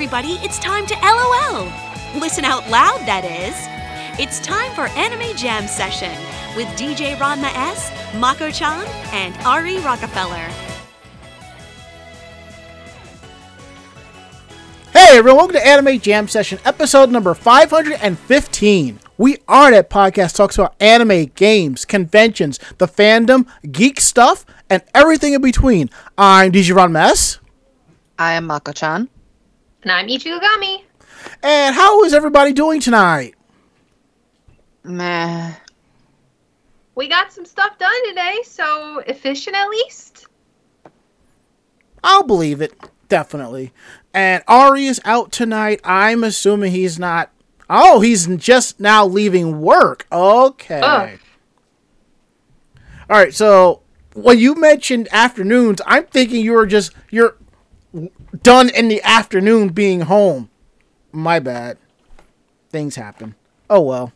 everybody, it's time to LOL. Listen out loud, that is. It's time for Anime Jam Session with DJ Ranma S, Mako chan, and Ari Rockefeller. Hey everyone, welcome to Anime Jam Session, episode number 515. We are that podcast talks about anime, games, conventions, the fandom, geek stuff, and everything in between. I'm DJ Ranma S. I am Mako-chan. And I'm Ichigami. And how is everybody doing tonight? Meh. We got some stuff done today, so efficient at least. I'll believe it, definitely. And Ari is out tonight. I'm assuming he's not. Oh, he's just now leaving work. Okay. Ugh. All right. So when you mentioned afternoons, I'm thinking you were just you're done in the afternoon being home. My bad. Things happen. Oh well.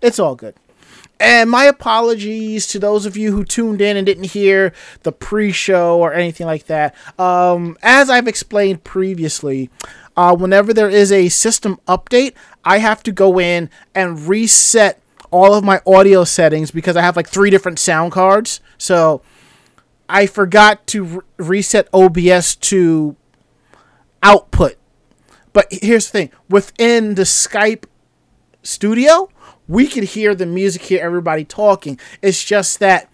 It's all good. And my apologies to those of you who tuned in and didn't hear the pre-show or anything like that. Um, as I've explained previously, uh, whenever there is a system update, I have to go in and reset all of my audio settings because I have like three different sound cards. So I forgot to re- reset OBS to output. But here's the thing: within the Skype studio, we could hear the music, hear everybody talking. It's just that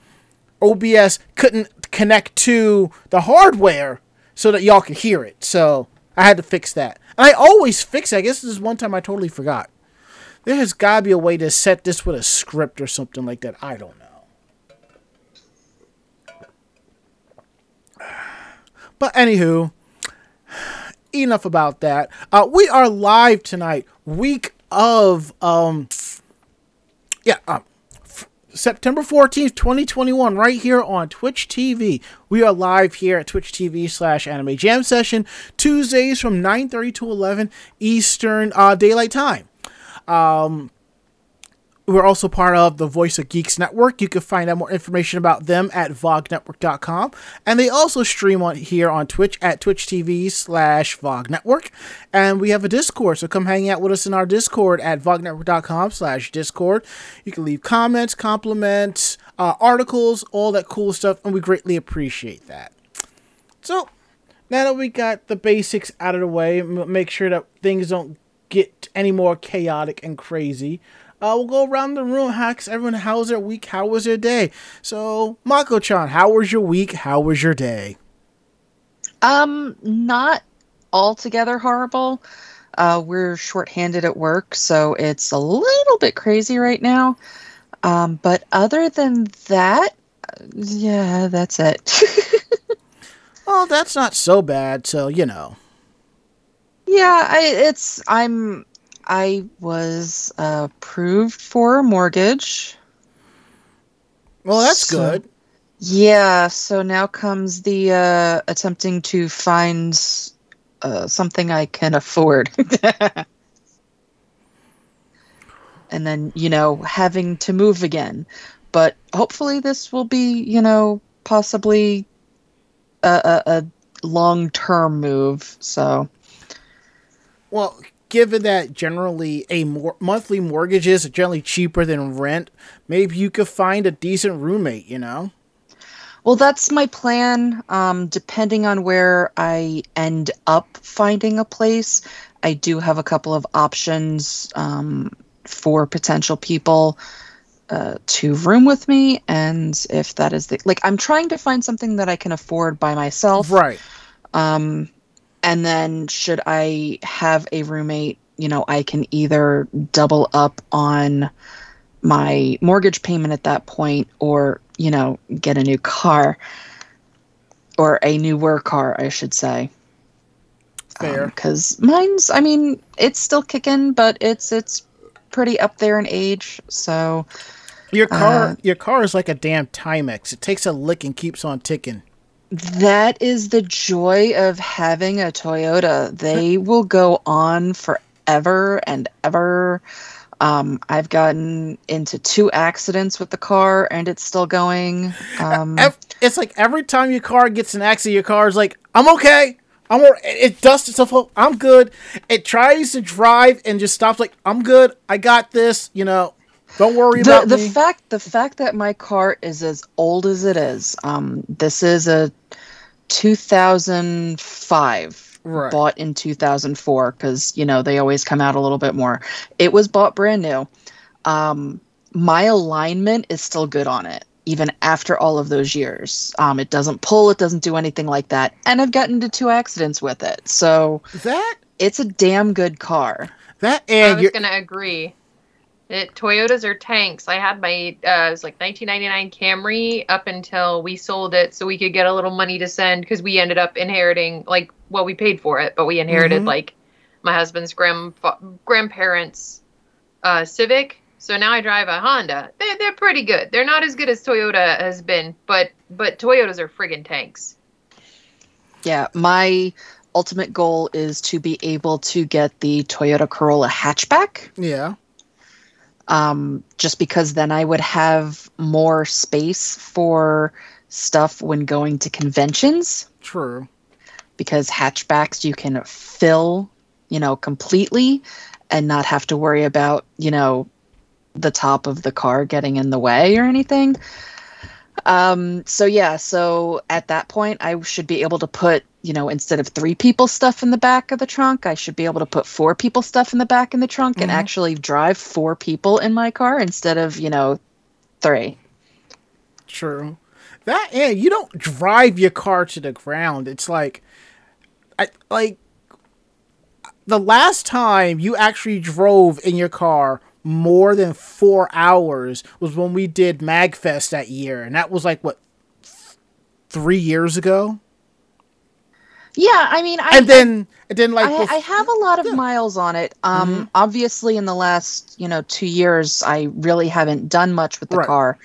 OBS couldn't connect to the hardware so that y'all could hear it. So I had to fix that. And I always fix it. I guess this is one time I totally forgot. There has got to be a way to set this with a script or something like that. I don't know. But anywho, enough about that. Uh, we are live tonight, week of um, yeah, um, f- September fourteenth, twenty twenty one, right here on Twitch TV. We are live here at Twitch TV slash Anime Jam Session Tuesdays from nine thirty to eleven Eastern uh, Daylight Time. Um, we're also part of the Voice of Geeks Network. You can find out more information about them at vognetwork.com. And they also stream on here on Twitch at Twitch TV slash vognetwork. And we have a Discord, so come hang out with us in our Discord at vognetwork.com slash Discord. You can leave comments, compliments, uh, articles, all that cool stuff, and we greatly appreciate that. So, now that we got the basics out of the way, make sure that things don't get any more chaotic and crazy. Uh, we'll go around the room. Hacks everyone. How was their week? How was your day? So, Mako-chan, how was your week? How was your day? Um, not altogether horrible. Uh, we're shorthanded at work, so it's a little bit crazy right now. Um, but other than that, yeah, that's it. Well, that's not so bad. So you know. yeah, I it's I'm I was uh, approved for a mortgage. Well, that's So- good. Yeah, so now comes the uh, attempting to find uh, something I can afford. and then, you know, having to move again. But hopefully, this will be, you know, possibly a, a, a long term move. So, Well, given that generally a mor- monthly mortgage is generally cheaper than rent, maybe you could find a decent roommate. You know. well, that's my plan. Um, depending on where I end up finding a place, I do have a couple of options um, for potential people uh, to room with me. And if that is the like, I'm trying to find something that I can afford by myself. Right. Um, and then should I have a roommate, you know, I can either double up on my mortgage payment at that point or, you know, get a new car or a newer car, I should say. Fair. Because mine's, I mean, it's still kicking, but it's, it's pretty up there in age. So, Your car, Uh, your car is like a damn Timex. It takes a lick and keeps on ticking. That is the joy of having a Toyota. They will go on forever and ever. Um, I've gotten into two accidents with the car and it's still going. Um, It's like every time your car gets an accident, your car is like, "I'm okay, I'm all, it dusts itself off. I'm good. It tries to drive and just stops. Like I'm good. I got this. You know, don't worry the, about the me. fact the fact that my car is as old as it is um this is a 2005 Right. bought in 2004 because you know they always come out a little bit more. It was bought brand new. Um my alignment is still good on it even after all of those years. Um it doesn't pull it doesn't do anything like that and i've gotten into two accidents with it. So that it's a damn good car. That I and was you're, gonna agree. It, Toyotas are tanks. I had my uh, it was like 1999 Camry up until we sold it so we could get a little money to send because we ended up inheriting like well we paid for it but we inherited Mhm. like my husband's grand grandparents uh, Civic. So now I drive a Honda. They're they're pretty good. They're not as good as Toyota has been, but but Toyotas are friggin' tanks. Yeah, my ultimate goal is to be able to get the Toyota Corolla hatchback. yeah. Um, just because then I would have more space for stuff when going to conventions. True. Because hatchbacks you can fill, you know, completely and not have to worry about, you know, the top of the car getting in the way or anything. Um, so yeah, so at that point I should be able to put, you know, instead of three people stuff in the back of the trunk, I should be able to put four people stuff in the back in the trunk and Mhm. actually drive four people in my car instead of, you know, three. True. That and you don't drive your car to the ground. It's like I like the last time you actually drove in your car more than 4 hours was when we did Magfest that year and that was like what 3 years ago. Yeah, I mean, I and then and then like I, bef- I have a lot of Yeah. miles on it. Um, Mhm. obviously, in the last you know two years, I really haven't done much with the Right. car.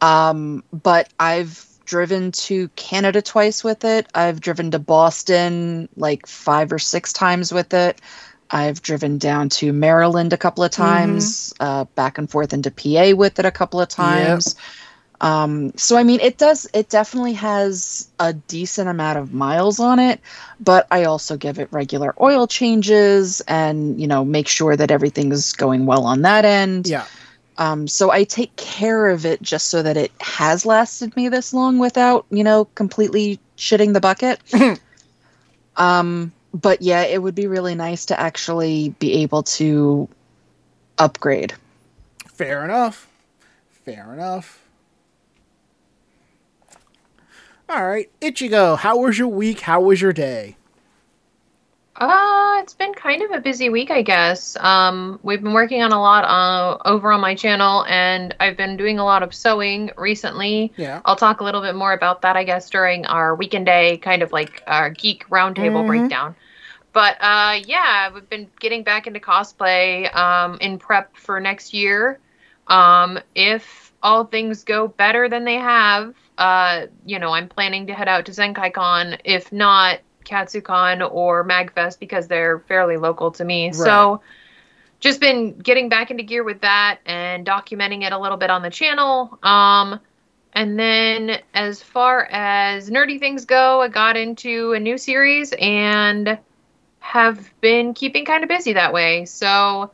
Um, but I've driven to Canada twice with it. I've driven to Boston like five or six times with it. I've driven down to Maryland a couple of Mm-hmm. times, uh, back and forth into PA with it a couple of times. Um, so I mean, it does. It definitely has a decent amount of miles on it, but I also give it regular oil changes and you know make sure that everything is going well on that end. yeah. Um, so I take care of it just so that it has lasted me this long without you know completely shitting the bucket. um, but yeah, it would be really nice to actually be able to upgrade. Fair enough. Fair enough. All right, Ichigo, how was your week? How was your day? Uh, it's been kind of a busy week, I guess. Um, we've been working on a lot uh, over on my channel, and I've been doing a lot of sewing recently. Yeah. I'll talk a little bit more about that, I guess, during our weekend day, kind of like our geek roundtable Mhm. breakdown. But uh, yeah, we've been getting back into cosplay um, in prep for next year. Um, if all things go better than they have, uh, you know, I'm planning to head out to ZenkaiCon. If not, KatsuCon or MagFest because they're fairly local to me. So just been getting back into gear with that and documenting it a little bit on the channel. Um, and then as far as nerdy things go, I got into a new series and have been keeping kind of busy that way. So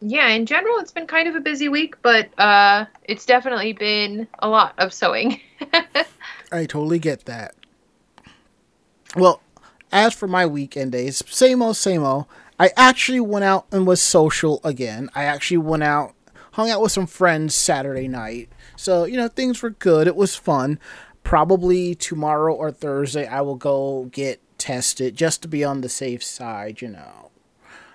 yeah, in general, it's been kind of a busy week, but uh, it's definitely been a lot of sewing. I totally get that. Well, as for my weekend days, same old, same old. I actually went out and was social again. I actually went out, hung out with some friends Saturday night. So, you know, things were good. It was fun. Probably tomorrow or Thursday, I will go get tested just to be on the safe side, you know.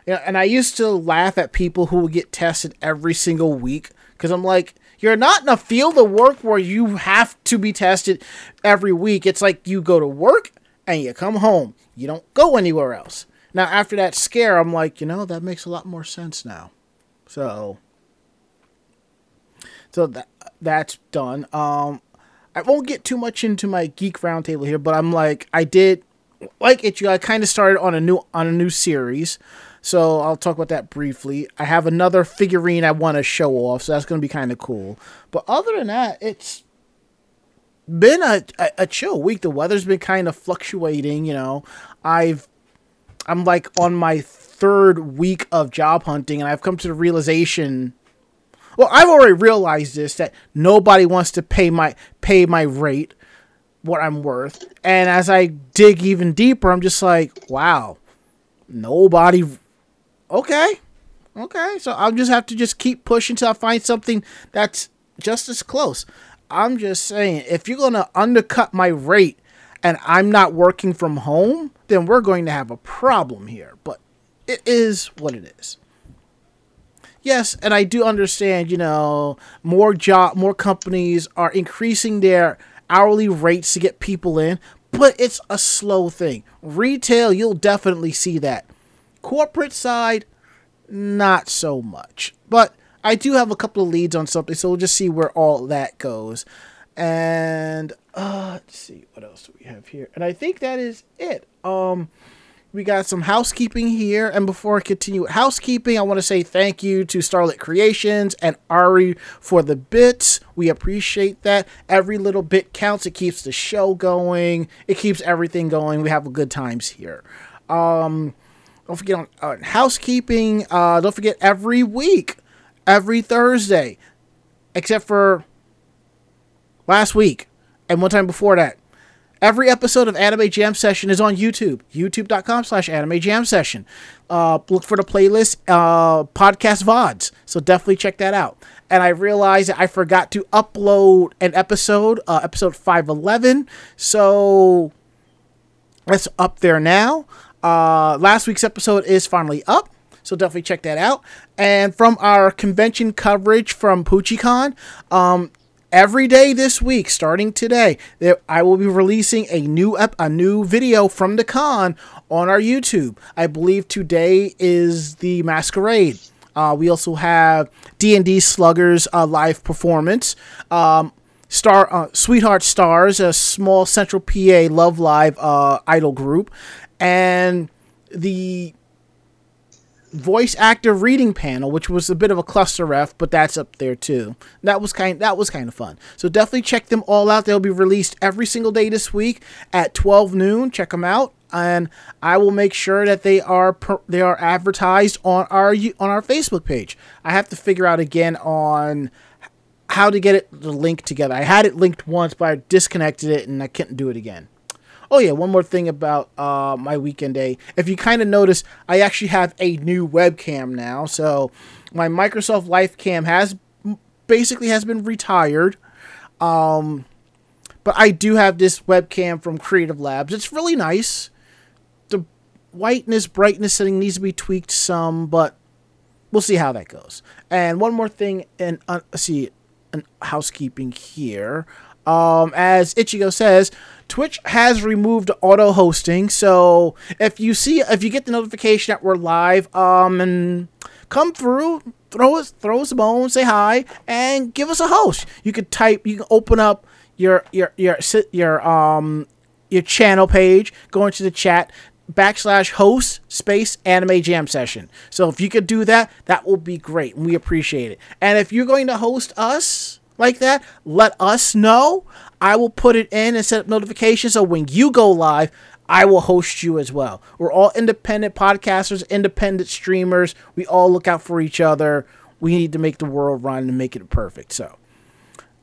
And I used to laugh at people who would get tested every single week because I'm like, you're not in a field of work where you have to be tested every week. It's like you go to work and you come home. You don't go anywhere else. Now, after that scare, I'm like, you know, that makes a lot more sense now. So, so that that's done. Um, I won't get too much into my geek roundtable here, but I'm like, I did like it. You, I kind of started on a new on a new series, so I'll talk about that briefly. I have another figurine I want to show off, so that's going to be kind of cool. But other than that, it's been a, a, a chill week. The weather's been kind of fluctuating, you know. I've I'm like on my third week of job hunting, and I've come to the realization. Well, I've already realized this that nobody wants to pay my pay my rate, what I'm worth, and as I dig even deeper, I'm just like, wow, nobody. Okay, okay, so I'll just have to just keep pushing till I find something that's just as close. I'm just saying, if you're gonna undercut my rate and I'm not working from home, then we're going to have a problem here. But it is what it is. Yes, and I do understand, you know, more job more companies are increasing their hourly rates to get people in, but it's a slow thing. Retail, you'll definitely see that. Corporate side, not so much. But I do have a couple of leads on something, so we'll just see where all that goes. And uh, let's see what else do we have here. And I think that is it. Um, we got some housekeeping here. And before I continue with housekeeping, I want to say thank you to Starlit Creations and Ari for the bits. We appreciate that. Every little bit counts. It keeps the show going. It keeps everything going. We have good times here. Um, don't forget on, on housekeeping. Uh, don't forget every week every Thursday, except for last week and one time before that. Every episode of Anime Jam Session is on YouTube, youtube.com slash anime jam session. Uh, look for the playlist, uh, podcast VODs. So definitely check that out. And I realized I forgot to upload an episode, uh, episode 511. So that's up there now. Uh, last week's episode is finally up. So definitely check that out. And from our convention coverage from PoochieCon, um, every day this week, starting today, there, I will be releasing a new ep- a new video from the con on our YouTube. I believe today is the masquerade. Uh, we also have D and D Sluggers uh, live performance. Um, Star uh, Sweetheart Stars, a small Central PA Love Live uh, idol group, and the voice actor reading panel, which was a bit of a cluster F, but that's up there too. That was kind that was kind of fun. So definitely check them all out. They'll be released every single day this week at 12 noon. Check them out, and I will make sure that they are per, they are advertised on our on our Facebook page. I have to figure out again on how to get it the link together. I had it linked once, but I disconnected it and I couldn't do it again. Oh yeah, one more thing about uh, my weekend day. If you kind of notice, I actually have a new webcam now. So my Microsoft Life Cam has basically has been retired. Um, but I do have this webcam from Creative Labs. It's really nice. The whiteness, brightness setting needs to be tweaked some, but we'll see how that goes. And one more thing, and uh, see, an housekeeping here. Um, as Ichigo says, Twitch has removed auto hosting. So if you see, if you get the notification that we're live, um, and come through, throw us, throw us a bone, say hi, and give us a host. You could type, you can open up your your your your um your channel page, go into the chat, backslash host space anime jam session. So if you could do that, that will be great, we appreciate it. And if you're going to host us like that, let us know. I will put it in and set up notifications so when you go live, I will host you as well. We're all independent podcasters, independent streamers. We all look out for each other. We need to make the world run and make it perfect. So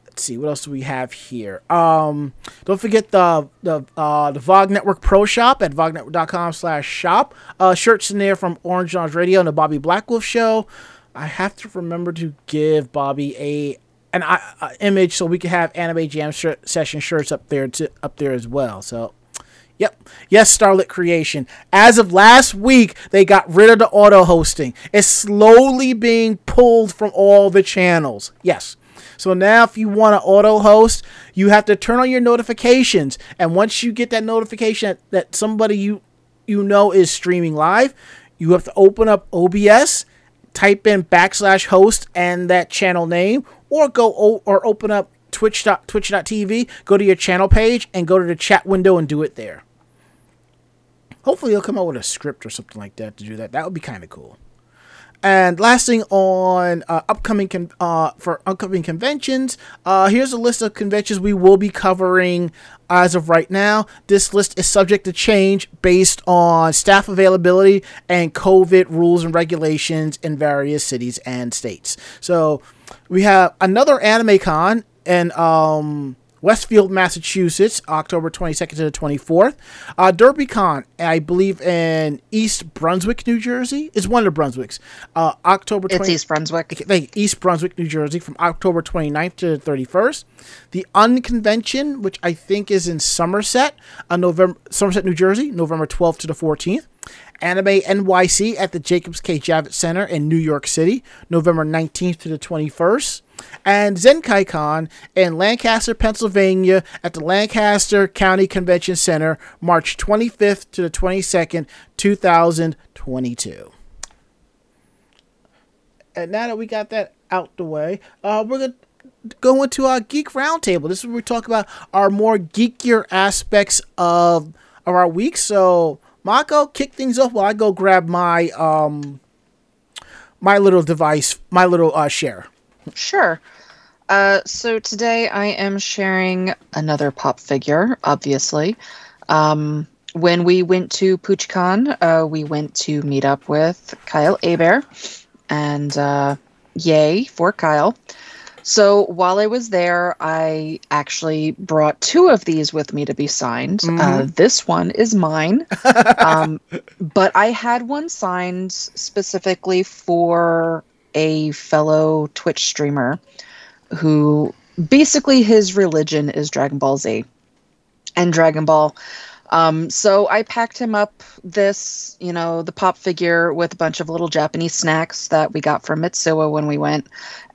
let's see what else do we have here. Um, don't forget the the uh, the Vog Network Pro Shop at vognetwork.com slash shop. Uh, shirts in there from Orange Lounge Radio and the Bobby Blackwolf Show. I have to remember to give Bobby a an uh, image so we can have anime jam sh- session shirts up there to up there as well. So, yep, yes, Starlit Creation. As of last week, they got rid of the auto hosting. It's slowly being pulled from all the channels. Yes. So now, if you want to auto host, you have to turn on your notifications, and once you get that notification that somebody you you know is streaming live, you have to open up OBS type in backslash host and that channel name, or go o- or open up twitch twitch.tv, go to your channel page, and go to the chat window and do it there. Hopefully, they'll come out with a script or something like that to do that. That would be kind of cool. And last thing on uh, upcoming con- uh, for upcoming conventions, uh, here's a list of conventions we will be covering as of right now. This list is subject to change based on staff availability and COVID rules and regulations in various cities and states. So we have another Anime Con and um Westfield, Massachusetts, October 22nd to the 24th. Uh, DerbyCon, I believe in East Brunswick, New Jersey, is one of the Brunswicks. Uh, October 20- It's East Brunswick. East Brunswick, New Jersey, from October 29th to the 31st. The Unconvention, which I think is in Somerset, uh, November Somerset, New Jersey, November 12th to the 14th. Anime NYC at the Jacobs K. Javits Center in New York City, November 19th to the 21st. And Zenkai Con in Lancaster, Pennsylvania at the Lancaster County Convention Center, March 25th to the 22nd, 2022 and now that we got that out the way, uh, we're gonna go into our geek roundtable. This is where we talk about our more geekier aspects of of our week. So, Mako, kick things off while I go grab my um my little device, my little uh, share. Sure. Uh, so today I am sharing another pop figure, obviously. Um, when we went to PoochCon, uh, we went to meet up with Kyle Hebert, and uh, yay for Kyle. So while I was there, I actually brought two of these with me to be signed. Uh, this one is mine, um, but I had one signed specifically for a fellow Twitch streamer who basically his religion is Dragon Ball Z and Dragon Ball. Um, so I packed him up this, you know, the pop figure with a bunch of little Japanese snacks that we got from Mitsuwa when we went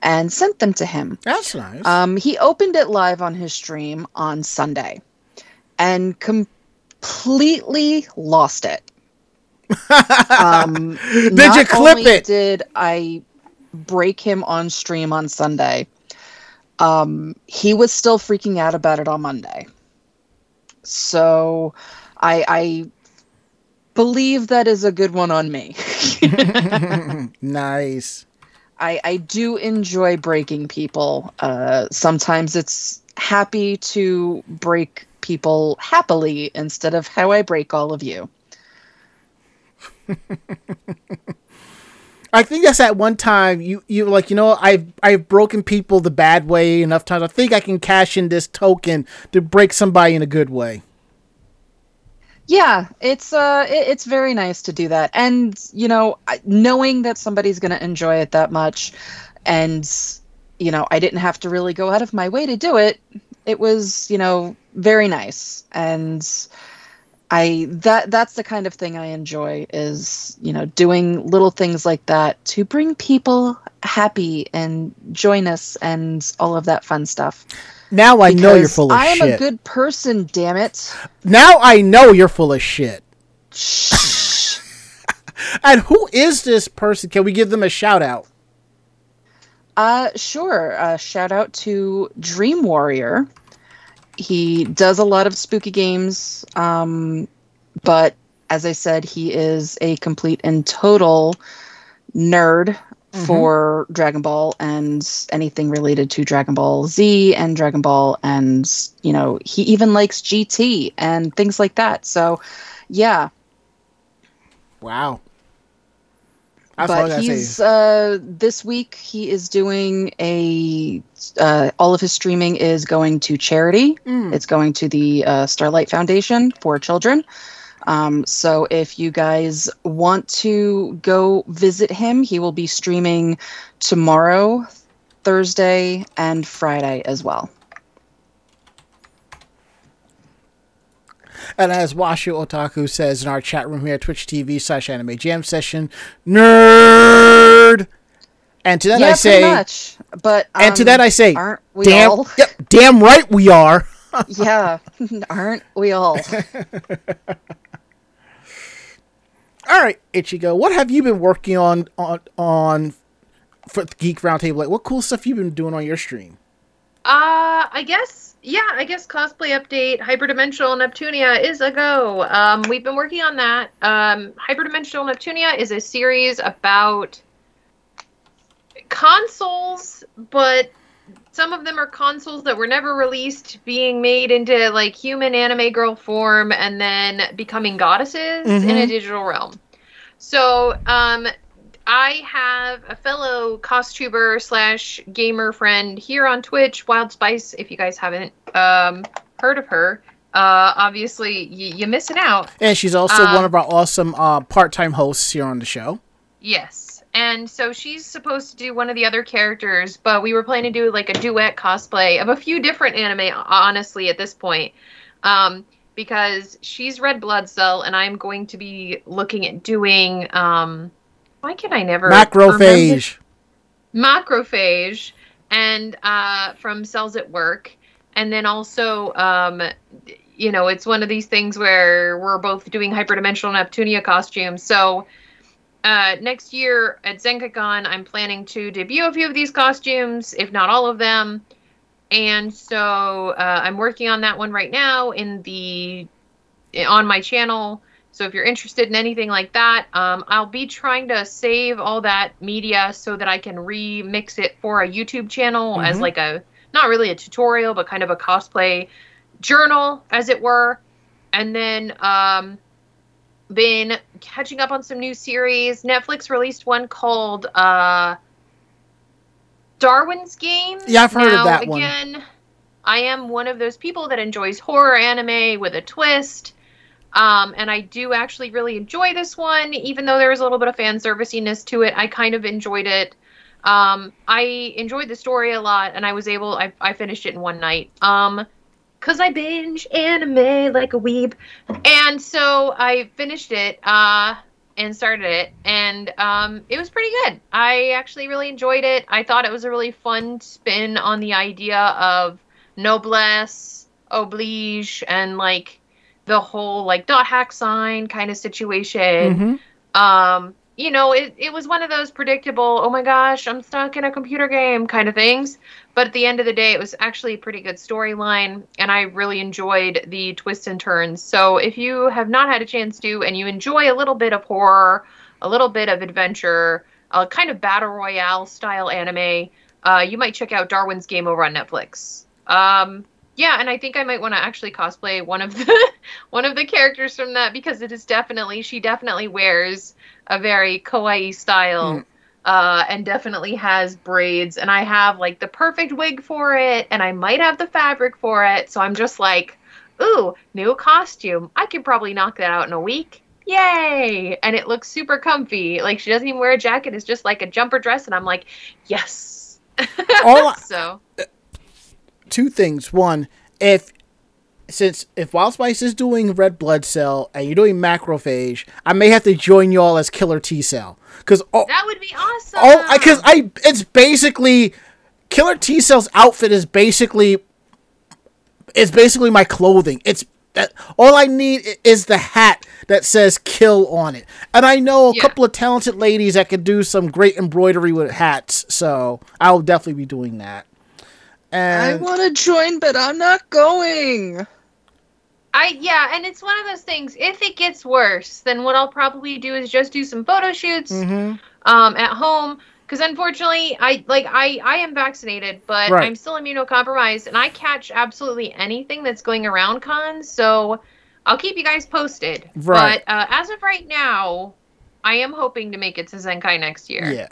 and sent them to him. That's nice. Um, he opened it live on his stream on Sunday and completely lost it. um, Did you clip only it? Did I break him on stream on Sunday? Um, he was still freaking out about it on Monday. So, I, I believe that is a good one on me. nice. I, I do enjoy breaking people. Uh, sometimes it's happy to break people happily instead of how I break all of you. I think that's at one time you you like you know I've I've broken people the bad way enough times. I think I can cash in this token to break somebody in a good way. Yeah, it's uh, it, it's very nice to do that, and you know, knowing that somebody's going to enjoy it that much, and you know, I didn't have to really go out of my way to do it. It was, you know, very nice, and I that that's the kind of thing I enjoy is you know doing little things like that to bring people happy and joyness and all of that fun stuff. Now I know you're full of shit. I am a good person, damn it. now I know you're full of shit. Shh. And who is this person? Can we give them a shout out? Uh, sure. Uh, shout out to Dream Warrior. He does a lot of spooky games, um, but as I said, he is a complete and total nerd for Dragon Ball and anything related to Dragon Ball Z and Dragon Ball, and you know, he even likes GT and things like that. So, yeah, Wow. That's but he's uh, this week he is doing a uh, all of his streaming is going to charity. Mm. it's going to the uh, starlight foundation for children. Um, so if you guys want to go visit him he will be streaming tomorrow thursday and friday as well And as Washu Otaku says in our chat room here at Twitch TV slash Anime Jam Session, nerd. And to that yeah I say, pretty much but and to um, that I say, aren't we damn, all yep, damn right we are. yeah aren't we all All right, Ichigo, what have you been working on on on for the Geek Roundtable? Like, what cool stuff you been doing on your stream? Uh, I guess, yeah, I guess cosplay update, Hyperdimensional Neptunia is a go. Um, we've been working on that. Um, Hyperdimensional Neptunia is a series about consoles, but some of them are consoles that were never released, being made into like human anime girl form and then becoming goddesses in a Mhm. digital realm. So, um, I have a fellow costuber slash gamer friend here on Twitch, Wild Spice. If you guys haven't um, heard of her, uh, obviously y- you're missing out. And she's also Um, one of our awesome uh, part-time hosts here on the show. Yes. And so she's supposed to do one of the other characters, but we were planning to do like a duet cosplay of a few different anime, honestly, at this point. Um, because she's Red Blood Cell, and I'm going to be looking at doing. Um, why can I never. remember- Macrophage. Macrophage, and uh, from Cells at Work. And then also, um, you know, it's one of these things where we're both doing hyperdimensional Neptunia costumes. So uh, next year at ZenkaiCon, I'm planning to debut a few of these costumes, if not all of them. And so uh, I'm working on that one right now in the on my channel. So if you're interested in anything like that, um, I'll be trying to save all that media so that I can remix it for a YouTube channel as Mhm. like a not really a tutorial, but kind of a cosplay journal, as it were. And then um, been catching up on some new series. Netflix released one called uh, Darwin's Game. Yeah, I've heard of Now, that one. Again, I am one of those people that enjoys horror anime with a twist. Um, and I do actually really enjoy this one, even though there was a little bit of fan serviciness to it. I kind of enjoyed it. Um, I enjoyed the story a lot, and I was able. I, I finished it in one night. Um, cause I binge anime like a weeb, and so I finished it. Uh, and started it, and um, it was pretty good. I actually really enjoyed it. I thought it was a really fun spin on the idea of noblesse, oblige, and like the whole like dot hack sign kind of situation. Mhm. Um, you know, it, it was one of those predictable, oh my gosh, I'm stuck in a computer game kind of things. But at the end of the day, it was actually a pretty good storyline, and I really enjoyed the twists and turns. So if you have not had a chance to, and you enjoy a little bit of horror, a little bit of adventure, a kind of battle royale style anime, uh, you might check out Darwin's Game over on Netflix. Um, yeah, and I think I might want to actually cosplay one of the one of the characters from that because it is definitely she definitely wears a very kawaii style Mm. uh, and definitely has braids and I have like the perfect wig for it and I might have the fabric for it so I'm just like ooh new costume. I could probably knock that out in a week. Yay! And it looks super comfy. Like she doesn't even wear a jacket. It's just like a jumper dress and I'm like yes. All so two things. One, if since if Wild Spice is doing Red Blood Cell and you're doing Macrophage, I may have to join y'all as Killer T Cell because that would be awesome all because I it's basically Killer T Cell's outfit is basically it's basically my clothing. It's that all I need is the hat that says "kill" on it, and I know a Yeah. couple of talented ladies that could do some great embroidery with hats. So I'll definitely be doing that. I want to join, but I'm not going. I yeah, and it's one of those things. If it gets worse, then what I'll probably do is just do some photo shoots Mhm. um, at home. Because unfortunately, I like I I am vaccinated, but Right. I'm still immunocompromised, and I catch absolutely anything that's going around cons. So I'll keep you guys posted. Right. But uh, as of right now, I am hoping to make it to Zenkai next year. Yeah,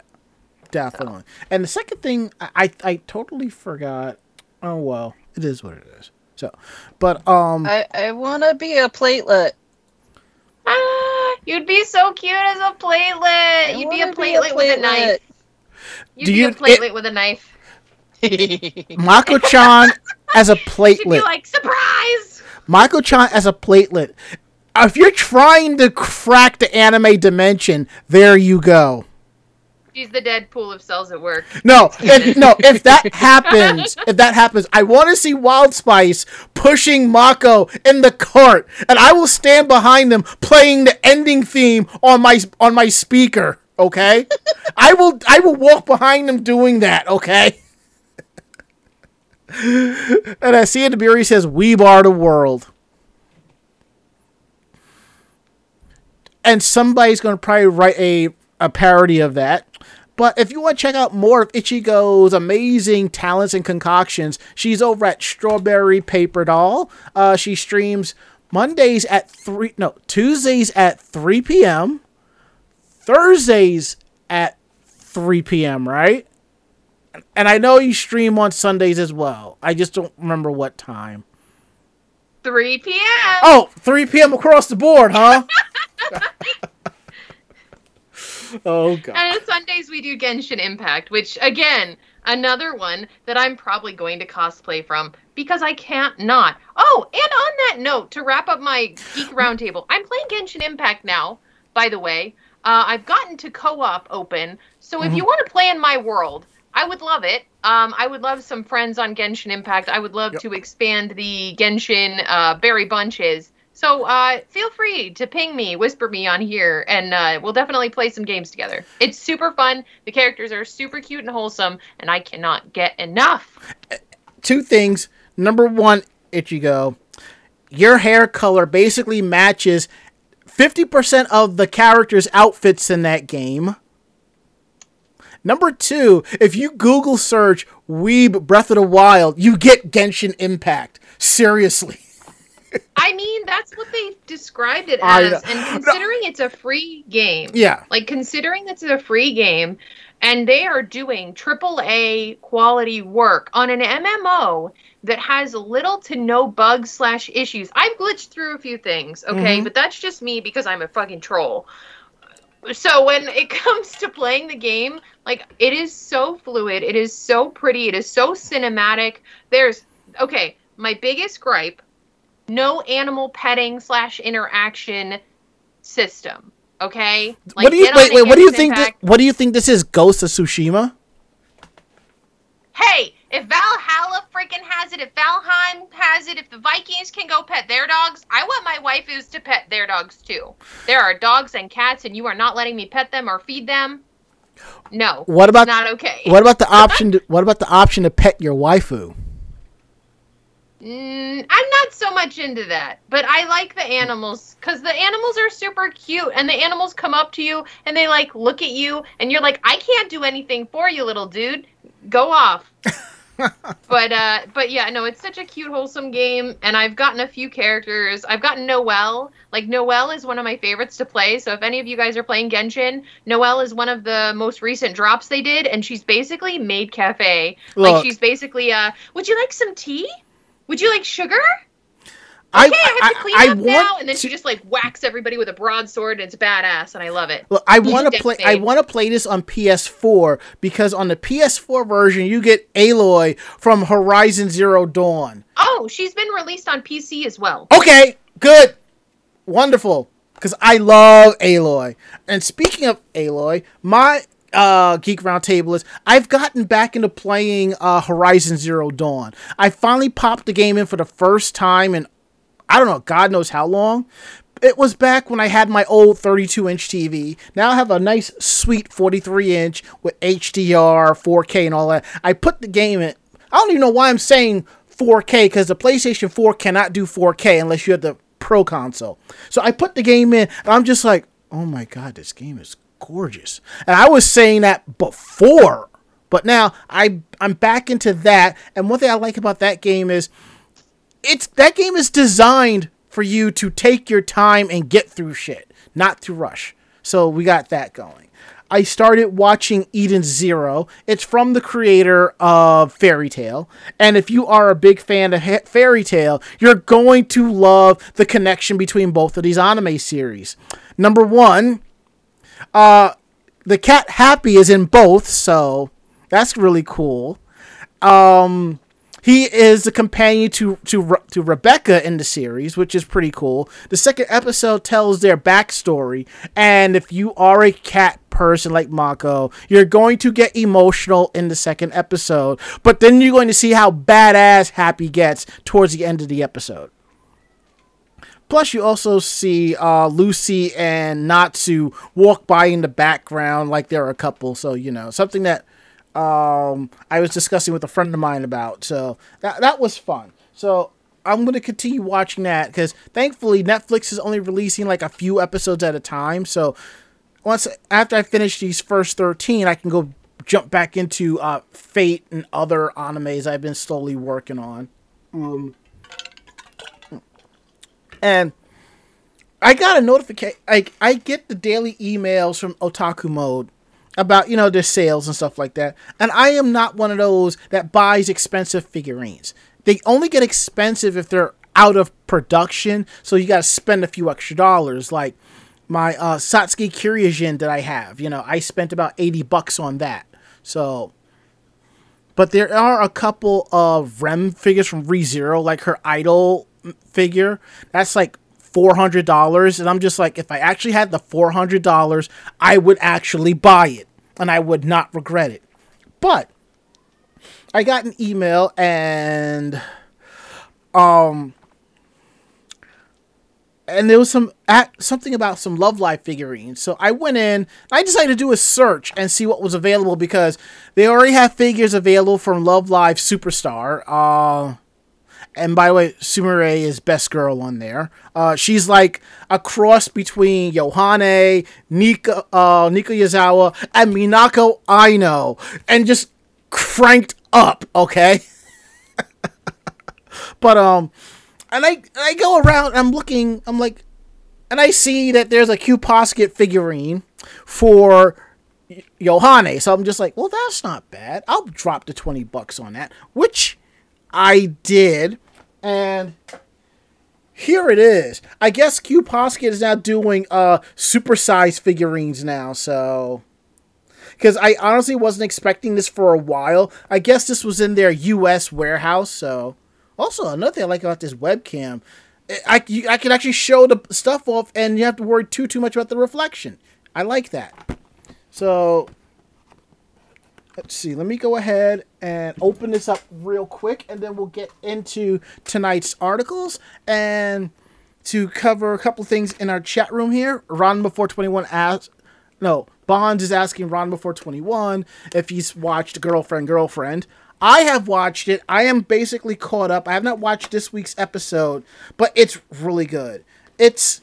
definitely. And the second thing, I, I I totally forgot. Oh well, it is what it is. So, but um, I, I want to be a platelet. Ah, you'd be so cute as a platelet. You'd be a wanna platelet, with a knife. You'd Do be you- a platelet with a knife. Mako-chan as a You'd be platelet. like, surprise! Mako-chan as a platelet. If you're trying to crack the anime dimension, there you go. She's the Deadpool of cells at work. No, if, no. If that happens, if that happens, I want to see Wild Spice pushing Mako in the cart, and I will stand behind them playing the ending theme on my on my speaker. Okay, I will I will walk behind them doing that. Okay. and I see it. Tabiri says, "We are the world." And somebody's going to probably write a, a parody of that. But if you want to check out more of Ichigo's amazing talents and concoctions, she's over at Strawberry Paper Doll. Uh, she streams Mondays at three, no Tuesdays at three p.m. Thursdays at 3 p.m., right? And I know you stream on Sundays as well. I just don't remember what time. 3 p.m. Oh, 3 p.m. across the board, huh? oh, God. And on Sundays we do Genshin Impact, which, again, another one that I'm probably going to cosplay from because I can't not. Oh, and on that note, to wrap up my Geek Roundtable, I'm playing Genshin Impact now, by the way. Uh, I've gotten to co-op open, so if you want to play in my world, I would love it. Um, I would love some friends on Genshin Impact. I would love Yep. to expand the Genshin uh, berry bunches. So uh, feel free to ping me, whisper me on here, and uh, we'll definitely play some games together. It's super fun. The characters are super cute and wholesome, and I cannot get enough. Two things. Number one, Ichigo, your hair color basically matches 50% of the characters' outfits in that game. Number two, if you Google search Weeb Breath of the Wild, you get Genshin Impact. Seriously. I mean, that's what they described it as, and considering it's a free game, Yeah. like considering it's a free game, and they are doing AAA quality work on an MMO that has little to no bugs slash issues. I've glitched through a few things, okay, Mhm. but that's just me because I'm a fucking troll. So when it comes to playing the game, like it is so fluid, it is so pretty, it is so cinematic. There's okay, my biggest gripe no animal petting slash interaction system. Okay. what do you wait, wait, what do you think thi- Impact- what do you think this is Ghost of Tsushima? Hey, if Valhalla freaking has it, if Valheim has it, if the Vikings can go pet their dogs, I want my waifus to pet their dogs too. There are dogs and cats, and you are not letting me pet them or feed them. No, What about not okay. What about the option to, what about the option to pet your waifu? Mm, I'm not so much into that, but I like the animals because the animals are super cute, and the animals come up to you and they like look at you, and you're like, I can't do anything for you, little dude. Go off. but uh, but yeah, no, it's such a cute, wholesome game, and I've gotten a few characters. I've gotten Noelle. Like Noelle is one of my favorites to play. So if any of you guys are playing Genshin, Noelle is one of the most recent drops they did, and she's basically maid cafe. Look. Like she's basically uh, would you like some tea? Would you like sugar? I Okay, I have to clean I, I up want now, and then to, she just like whacks everybody with a broadsword, and it's badass, and I love it. Look, I want to play. I want to play this on PS4 because on the PS4 version you get Aloy from Horizon Zero Dawn. Oh, she's been released on PC as well. Okay, good, wonderful. Because I love Aloy. And speaking of Aloy, my uh, Geek Roundtable is I've gotten back into playing uh, Horizon Zero Dawn. I finally popped the game in for the first time in I don't know, God knows how long. It was back when I had my old 32 inch TV. Now I have a nice, sweet 43 inch with HDR, 4K, and all that. I put the game in. I don't even know why I'm saying 4K because the PlayStation 4 cannot do 4K unless you have the Pro console. So I put the game in, and I'm just like, oh my God, this game is gorgeous. And I was saying that before, but now I I'm back into that. And one thing I like about that game is it's that game is designed for you to take your time and get through shit, not to rush. So we got that going. I started watching Eden Zero. It's from the creator of Fairy Tail. And if you are a big fan of Fairy Tail, you're going to love the connection between both of these anime series. Number one, uh, the cat Happy is in both, so that's really cool. Um, he is the companion to to to Rebecca in the series, which is pretty cool. The second episode tells their backstory, and if you are a cat person like Mako, you're going to get emotional in the second episode. But then you're going to see how badass Happy gets towards the end of the episode. Plus, you also see uh, Lucy and Natsu walk by in the background like they're a couple. So you know something that um, I was discussing with a friend of mine about. So that that was fun. So I'm gonna continue watching that because thankfully Netflix is only releasing like a few episodes at a time. So once after I finish these first thirteen, I can go jump back into uh, Fate and other animes I've been slowly working on. Um, and I got a notification. Like I get the daily emails from Otaku Mode about you know their sales and stuff like that. And I am not one of those that buys expensive figurines. They only get expensive if they're out of production, so you got to spend a few extra dollars. Like my uh, Satsuki Kiryuin that I have, you know, I spent about eighty bucks on that. So, but there are a couple of Rem figures from ReZero, like her idol figure. That's like four hundred dollars, and I'm just like, if I actually had the four hundred dollars, I would actually buy it, and I would not regret it. But I got an email and um and there was some at something about some Love Live figurines. So I went in. I decided to do a search and see what was available because they already have figures available from Love Live Superstar. Uh, and by the way, Sumire is best girl on there. Uh, she's like a cross between Yohane, Nico, uh, Nico Yazawa, and Minako Aino, and just cranked up. Okay. but um and I I go around I'm looking I'm like and I see that there's a Q Posket figurine for Yohane. So I'm just like, well that's not bad. I'll drop the 20 bucks on that, which I did. And here it is. I guess Q Posket is now doing uh supersized figurines now, so because I honestly wasn't expecting this for a while. I guess this was in their U.S. warehouse, so also, another thing I like about this webcam, I, you, I can actually show the stuff off and you have to worry too too much about the reflection. I like that. So let's see. Let me go ahead and open this up real quick, and then we'll get into tonight's articles and to cover a couple things in our chat room here. Ron before twenty one asks, no Bonds is asking Ron before twenty one if he's watched Girlfriend Girlfriend. I have watched it. I am basically caught up. I have not watched this week's episode, but it's really good. It's,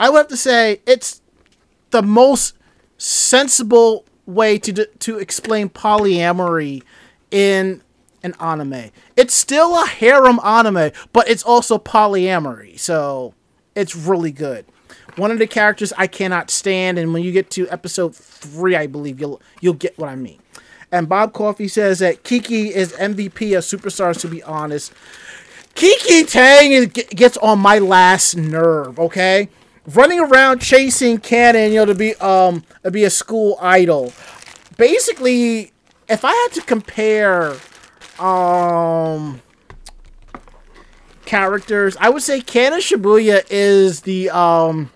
I would have to say, it's the most sensible way to to explain polyamory in an anime. It's still a harem anime, but it's also polyamory. So it's really good. One of the characters I cannot stand, and when you get to episode three, I believe you'll you'll get what I mean. And Bob Coffee says that Keke is MVP of superstars. To be honest, Keke Tang is, gets on my last nerve. Okay, running around chasing Kanon, you know, to be um to be a school idol. Basically, if I had to compare um characters, I would say Kanon Shibuya is the um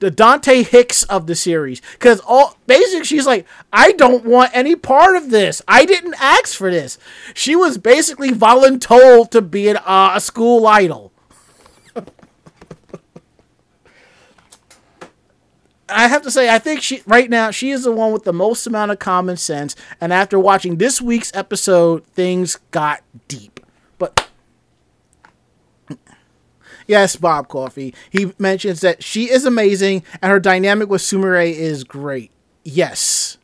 the Dante Hicks of the series. Because all basically she's like, I don't want any part of this. I didn't ask for this. She was basically voluntold to be an, uh, a school idol. I have to say, I think she right now she is the one with the most amount of common sense. And after watching this week's episode, things got deep. But Yes, Bob Coffee. He mentions that she is amazing and her dynamic with Sumire is great. Yes.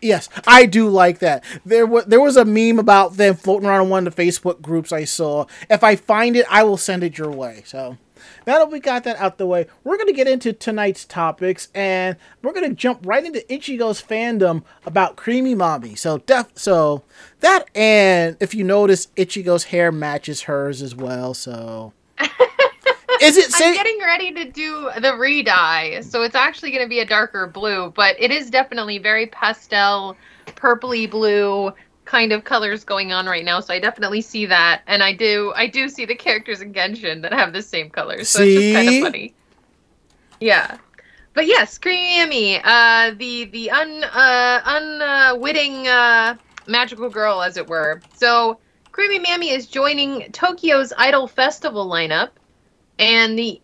Yes, I do like that. There was there was a meme about them floating around in one of the Facebook groups I saw. If I find it, I will send it your way. So now that we got that out the way, we're gonna get into tonight's topics, and we're gonna jump right into Ichigo's fandom about Creamy Mami. So def so that and if you notice, Ichigo's hair matches hers as well. So is it? Say- I'm getting ready to do the re-dye, so it's actually going to be a darker blue, but it is definitely very pastel, purpley blue kind of colors going on right now. So I definitely see that, and I do, I do see the characters in Genshin that have the same colors. So see? it's just kind of funny. Yeah. But yes, Creamy uh, the the un uh, unwitting uh, magical girl, as it were. So Creamy Mami is joining Tokyo's Idol Festival lineup, and the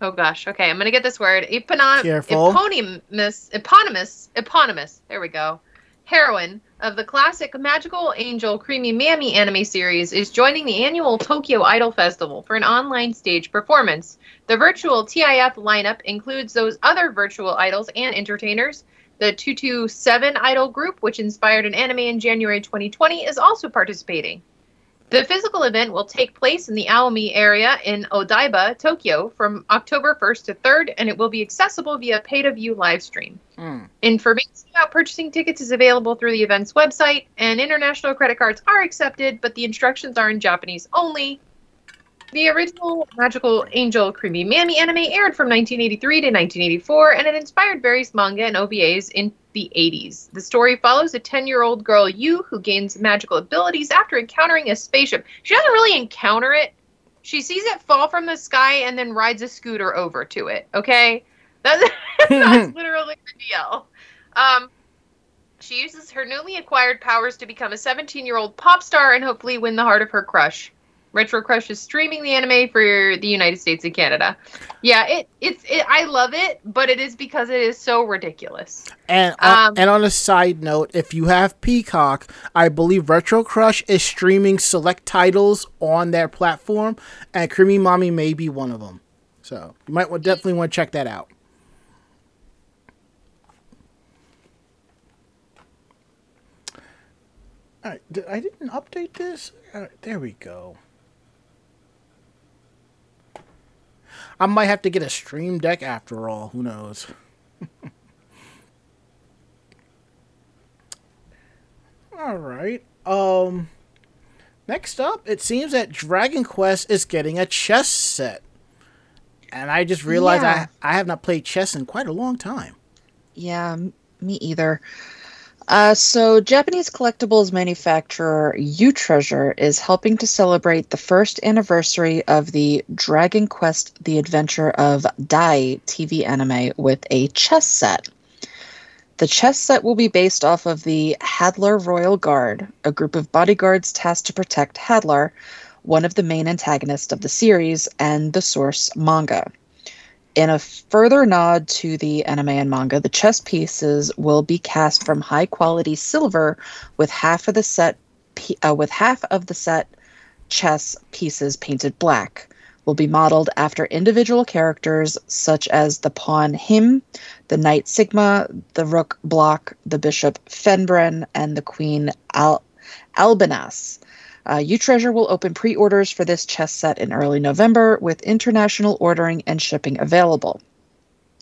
oh gosh, okay, I'm gonna get this word eponym, eponymous, eponymous, eponymous. There we go. Heroine of the classic Magical Angel Creamy Mami anime series is joining the annual Tokyo Idol Festival for an online stage performance. The virtual TIF lineup includes those other virtual idols and entertainers. The 227 Idol group, which inspired an anime in January 2020, is also participating. The physical event will take place in the Aomi area in Odaiba, Tokyo, from October 1st to 3rd, and it will be accessible via pay to view live stream. Mm. Information about purchasing tickets is available through the event's website, and international credit cards are accepted, but the instructions are in Japanese only. The original Magical Angel Creamy Mami anime aired from 1983 to 1984, and it inspired various manga and OVAs in the 80s. The story follows a 10 year old girl, Yu, who gains magical abilities after encountering a spaceship. She doesn't really encounter it, she sees it fall from the sky and then rides a scooter over to it, okay? That's, that's literally the deal. Um, she uses her newly acquired powers to become a 17 year old pop star and hopefully win the heart of her crush. RetroCrush is streaming the anime for the United States and Canada. Yeah, it it's it, I love it, but it is because it is so ridiculous. And on, Um, and on a side note, if you have Peacock, I believe RetroCrush is streaming select titles on their platform, and Creamy Mami may be one of them. So you might definitely want to check that out. All right, I didn't update this. Right, there we go. I might have to get a Stream Deck after all. Who knows? All right. Um next up, it seems that Dragon Quest is getting a chess set. And I just realized Yeah. I I have not played chess in quite a long time. Yeah, me either. Uh, so, Japanese collectibles manufacturer U Treasure is helping to celebrate the first anniversary of the Dragon Quest: The Adventure of Dai TV anime with a chess set. The chess set will be based off of the Hadlar Royal Guard, a group of bodyguards tasked to protect Hadlar, one of the main antagonists of the series and the source manga. In a further nod to the anime and manga, the chess pieces will be cast from high quality silver, with half of the set uh, with half of the set chess pieces painted black. Will be modeled after individual characters such as the pawn Hym, the knight Sigma, the rook Block, the bishop Fenbren, and the queen Al- Albinass. Uh, U Treasure will open pre orders for this chess set in early November with international ordering and shipping available.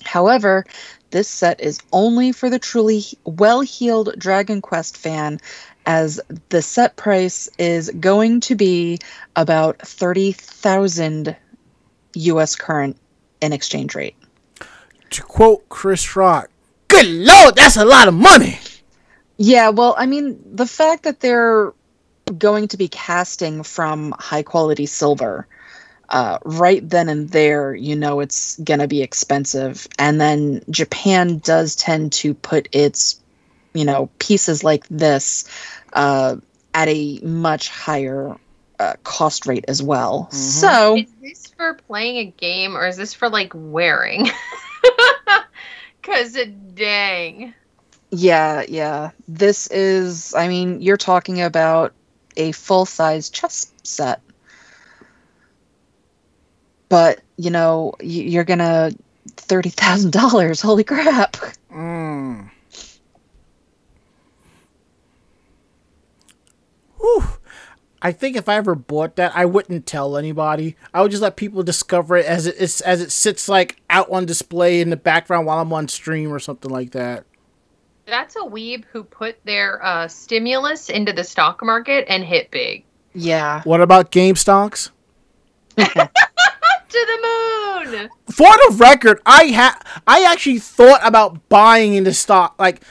However, this set is only for the truly well heeled Dragon Quest fan, as the set price is going to be about 30,000 US current in exchange rate. To quote Chris Rock, "Good lord, that's a lot of money." Yeah, well, I mean, the fact that they're going to be casting from high quality silver uh, right then and there, you know, it's going to be expensive. And then Japan does tend to put its, you know, pieces like this uh, at a much higher uh, cost rate as well. So, Is this for playing a game or is this for like wearing? Cause dang. yeah, yeah, this is, I mean, you're talking about a full size chess set. But, you know, you're going to $30,000. Holy crap. Mm. Whew. I think if I ever bought that, I wouldn't tell anybody. I would just let people discover it as it is, as it sits like out on display in the background while I'm on stream or something like that. That's a weeb who put their uh, stimulus into the stock market and hit big. Yeah. What about game stocks? To the moon! For the record, I ha- I actually thought about buying into stock. Like,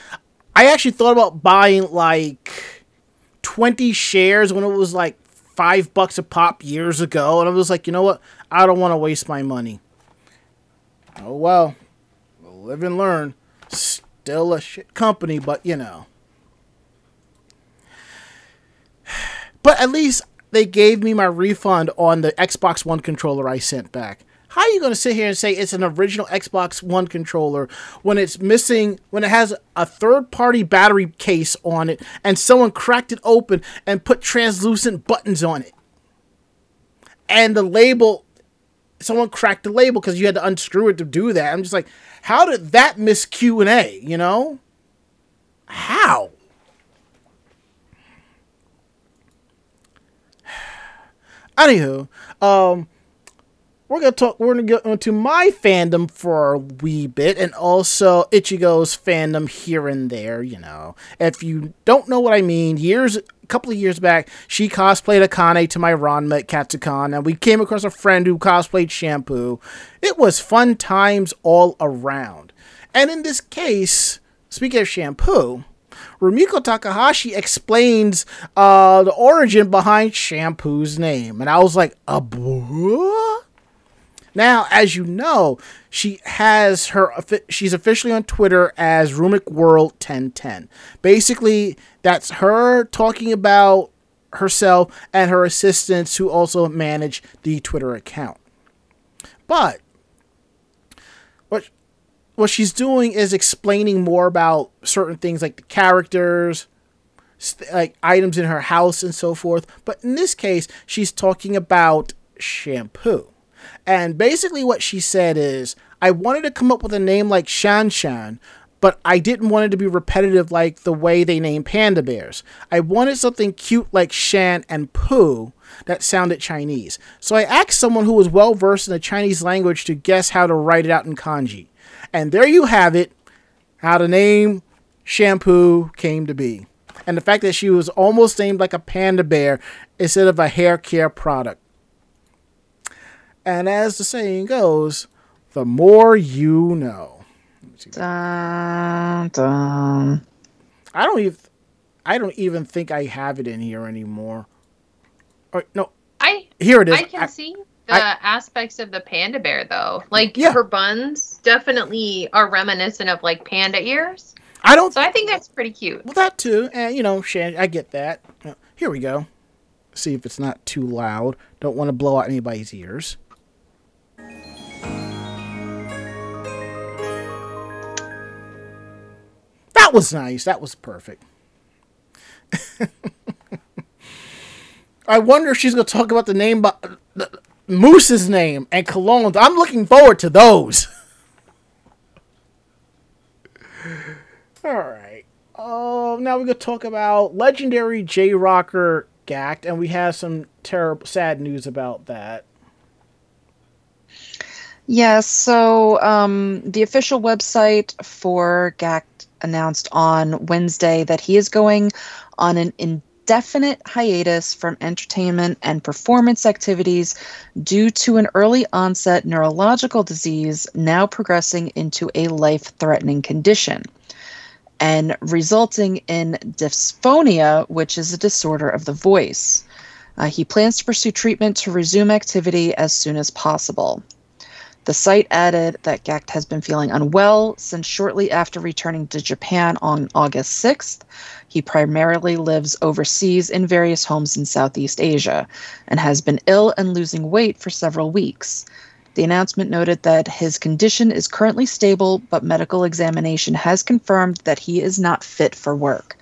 I actually thought about buying like twenty shares when it was like five bucks a pop years ago, and I was like, you know what? I don't want to waste my money. Oh well, we'll live and learn. Still a shit company, but you know. But at least they gave me my refund on the Xbox One controller I sent back. how are you going to sit here and say it's an original Xbox One controller when it's missing, when it has a third party battery case on it and someone cracked it open and put translucent buttons on it? And the label, someone cracked the label because you had to unscrew it to do that. I'm just like, how did that miss Q and A? You know, how? Anywho, um, we're gonna talk. We're gonna get into my fandom for a wee bit, and also Ichigo's fandom here and there. You know, if you don't know what I mean, years, a couple of years back, she cosplayed Akane to my Ranma at Katsucon, and we came across a friend who cosplayed Shampoo. It was fun times all around. And in this case, speaking of Shampoo, Rumiko Takahashi explains uh, the origin behind Shampoo's name, and I was like, a boy. Now, as you know, she has her she's officially on Twitter as Rumic World 1010. Basically, that's her talking about herself and her assistants who also manage the Twitter account. But what what she's doing is explaining more about certain things like the characters, like items in her house and so forth. But in this case, she's talking about shampoo. And basically, what she said is, I wanted to come up with a name like Shan Shan, but I didn't want it to be repetitive like the way they name panda bears. I wanted something cute like Shan and Pooh that sounded Chinese. So I asked someone who was well versed in the Chinese language to guess how to write it out in kanji. And there you have it how the name Shampoo came to be. And the fact that she was almost named like a panda bear instead of a hair care product. And as the saying goes, the more you know. Dun, dun. I don't even I don't even think I have it in here anymore. Or, no, I here it is. I can I- see the I- aspects of the panda bear though. Like Yeah. her buns definitely are reminiscent of like panda ears. I don't So I think that's pretty cute. Well, that too, and you know, Shan, I get that. Here we go. See if it's not too loud. Don't want to blow out anybody's ears. Was nice. That was perfect. I wonder if she's going to talk about the name, bu- the, Moose's name and colognes. I'm looking forward to those. All right. Oh, now we're gonna talk about legendary J Rocker GACKT, and we have some terrible, sad news about that. Yeah, so um, the official website for GACKT announced on Wednesday that he is going on an indefinite hiatus from entertainment and performance activities due to an early onset neurological disease now progressing into a life threatening condition and resulting in dysphonia, which is a disorder of the voice. Uh, he plans to pursue treatment to resume activity as soon as possible. The site added that GACKT has been feeling unwell since shortly after returning to Japan on August 6th. He primarily lives overseas in various homes in Southeast Asia and has been ill and losing weight for several weeks. The announcement noted that his condition is currently stable, but medical examination has confirmed that he is not fit for work.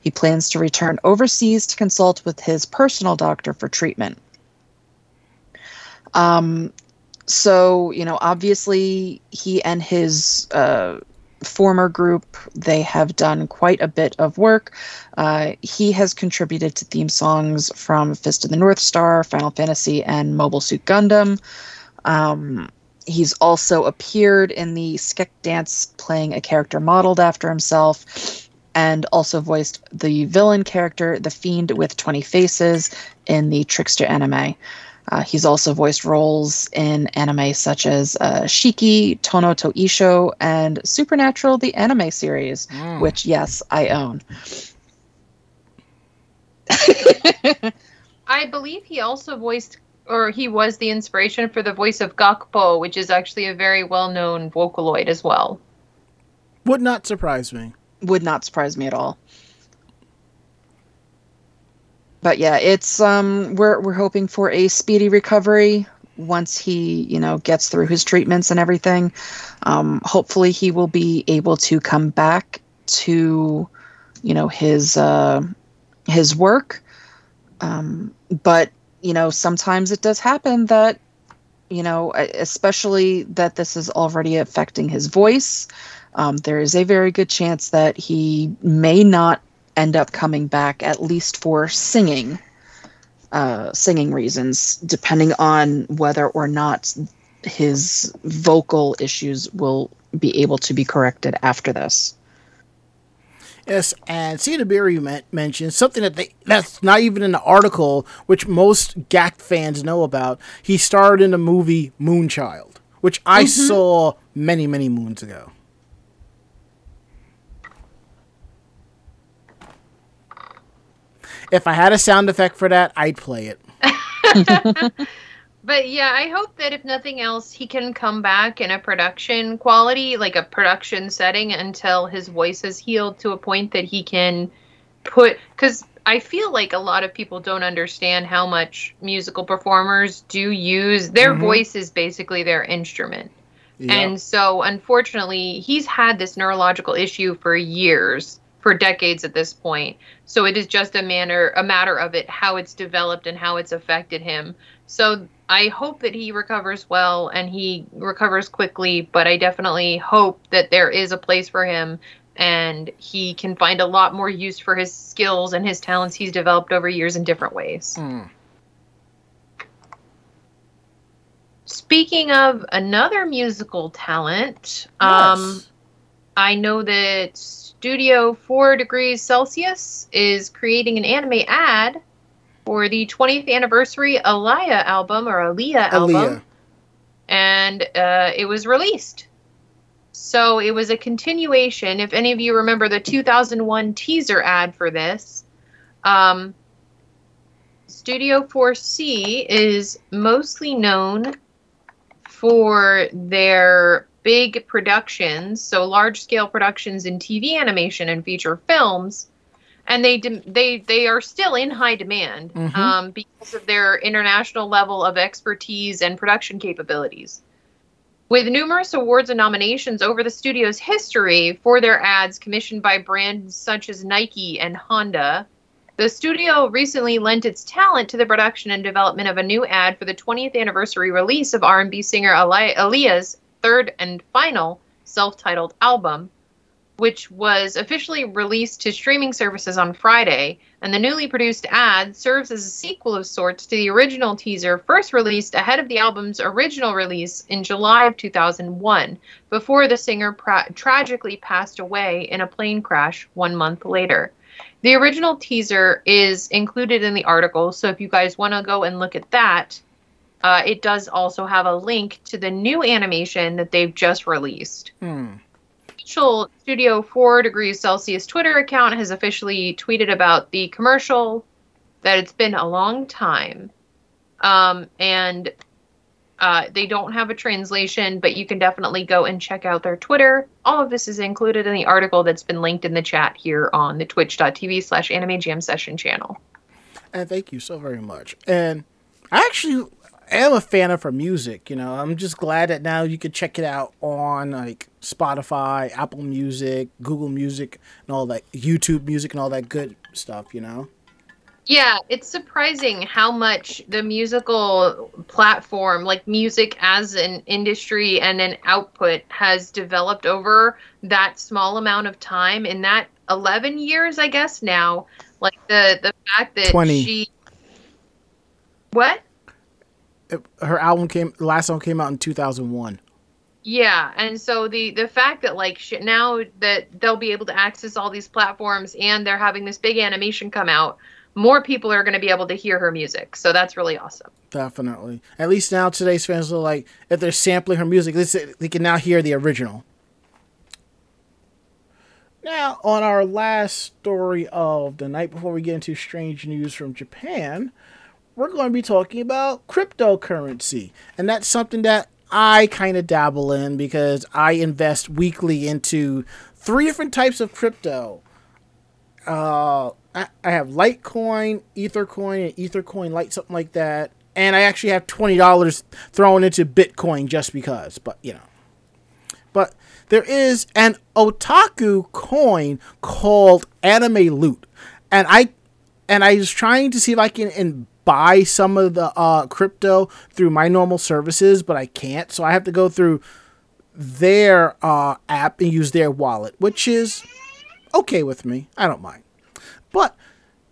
He plans to return overseas to consult with his personal doctor for treatment. Um, so you know obviously he and his uh, former group they have done quite a bit of work. Uh, he has contributed to theme songs from fist of the north star final fantasy and mobile suit gundam. Um, he's also appeared in the Sket Dance playing a character modeled after himself and also voiced the villain character the fiend with 20 faces in the trickster anime uh, he's also voiced roles in anime such as uh, Shiki, Tono to Isho, and Supernatural, the anime series, which, yes, I own. I believe he also voiced or he was the inspiration for the voice of Gakupo, which is actually a very well-known Vocaloid as well. Would not surprise me. Would not surprise me at all. But yeah, it's um we're we're hoping for a speedy recovery. once he, you know, gets through his treatments and everything. Um, hopefully, he will be able to come back to, you know, his uh, his work. Um, but you know, sometimes it does happen that, you know, especially that this is already affecting his voice. Um, there is a very good chance that he may not end up coming back, at least for singing uh, singing reasons, depending on whether or not his vocal issues will be able to be corrected after this. Yes, and Sita Berry mentioned something that they that's not even in the article, which most GACKT fans know about. He starred in the movie Moonchild, which I mm-hmm. saw many, many moons ago. If I had a sound effect for that, I'd play it. but yeah, I hope that if nothing else, he can come back in a production quality, like a production setting, until his voice has healed to a point that he can put. Because I feel like a lot of people don't understand how much musical performers do use their mm-hmm. voice is basically their instrument. Yep. And so, unfortunately, he's had this neurological issue for years for decades at this point. So it is just a manner a matter of it how it's developed and how it's affected him. So I hope that he recovers well and he recovers quickly, but I definitely hope that there is a place for him and he can find a lot more use for his skills and his talents he's developed over years in different ways. Mm. Speaking of another musical talent, yes. um, I know that Studio 4 Degrees Celsius is creating an anime ad for the 20th anniversary Aliyah album or Aaliyah album. And uh, it was released. So it was a continuation. If any of you remember the 2001 teaser ad for this, um, Studio 4C is mostly known for their big productions, so large scale productions in TV animation and feature films, and they de- they they are still in high demand mm-hmm. um, because of their international level of expertise and production capabilities. With numerous awards and nominations over the studio's history for their ads commissioned by brands such as Nike and Honda, the studio recently lent its talent to the production and development of a new ad for the 20th anniversary release of R&B singer Aaliyah's third and final self titled album, which was officially released to streaming services on Friday. And the newly produced ad serves as a sequel of sorts to the original teaser, first released ahead of the album's original release in July of 2001, before the singer pra- tragically passed away in a plane crash one month later. The original teaser is included in the article, so if you guys want to go and look at that, uh, it does also have a link to the new animation that they've just released. Hmm. Official Studio 4 Degrees Celsius Twitter account has officially tweeted about the commercial that it's been a long time. Um, and uh, they don't have a translation, but you can definitely go and check out their Twitter. All of this is included in the article that's been linked in the chat here on the twitch.tv slash anime jam session channel. And thank you so very much. And I actually am a fan of her music. You know, I'm just glad that now you can check it out on like Spotify, Apple Music, Google Music, and all that YouTube Music and all that good stuff. You know. Yeah, it's surprising how much the musical platform, like music as an industry and an output, has developed over that small amount of time. In that 11 years, I guess now, like the the fact that 20. she. What? Her album came last song came out in 2001 yeah and so the the fact that like now that they'll be able to access all these platforms and they're having this big animation come out more people are going to be able to hear her music so that's really awesome. Definitely. At least now today's fans are like if they're sampling her music they can now hear the original. Now on our last story of the night before we get into strange news from japan we're going to be talking about cryptocurrency. And that's something that I kind of dabble in because I invest weekly into three different types of crypto. Uh, I, I have Litecoin, Ethercoin, and Ethercoin Lite, something like that. and I actually have twenty dollars thrown into Bitcoin just because. But you know, but there is an otaku coin called Anime Loot, and I and I was trying to see if I can buy some of the uh, crypto through my normal services, but I can't. So I have to go through their uh, app and use their wallet, which is okay with me. I don't mind. But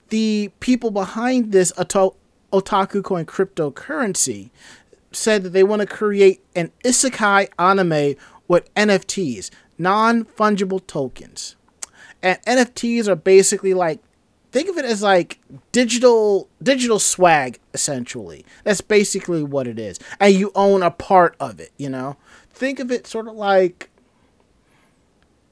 the people behind this Otaku Coin cryptocurrency said that they want to create an isekai anime with NFTs, non fungible tokens. And NFTs are basically like think of it as like digital digital swag essentially. That's basically what it is. And you own a part of it, you know? Think of it sort of like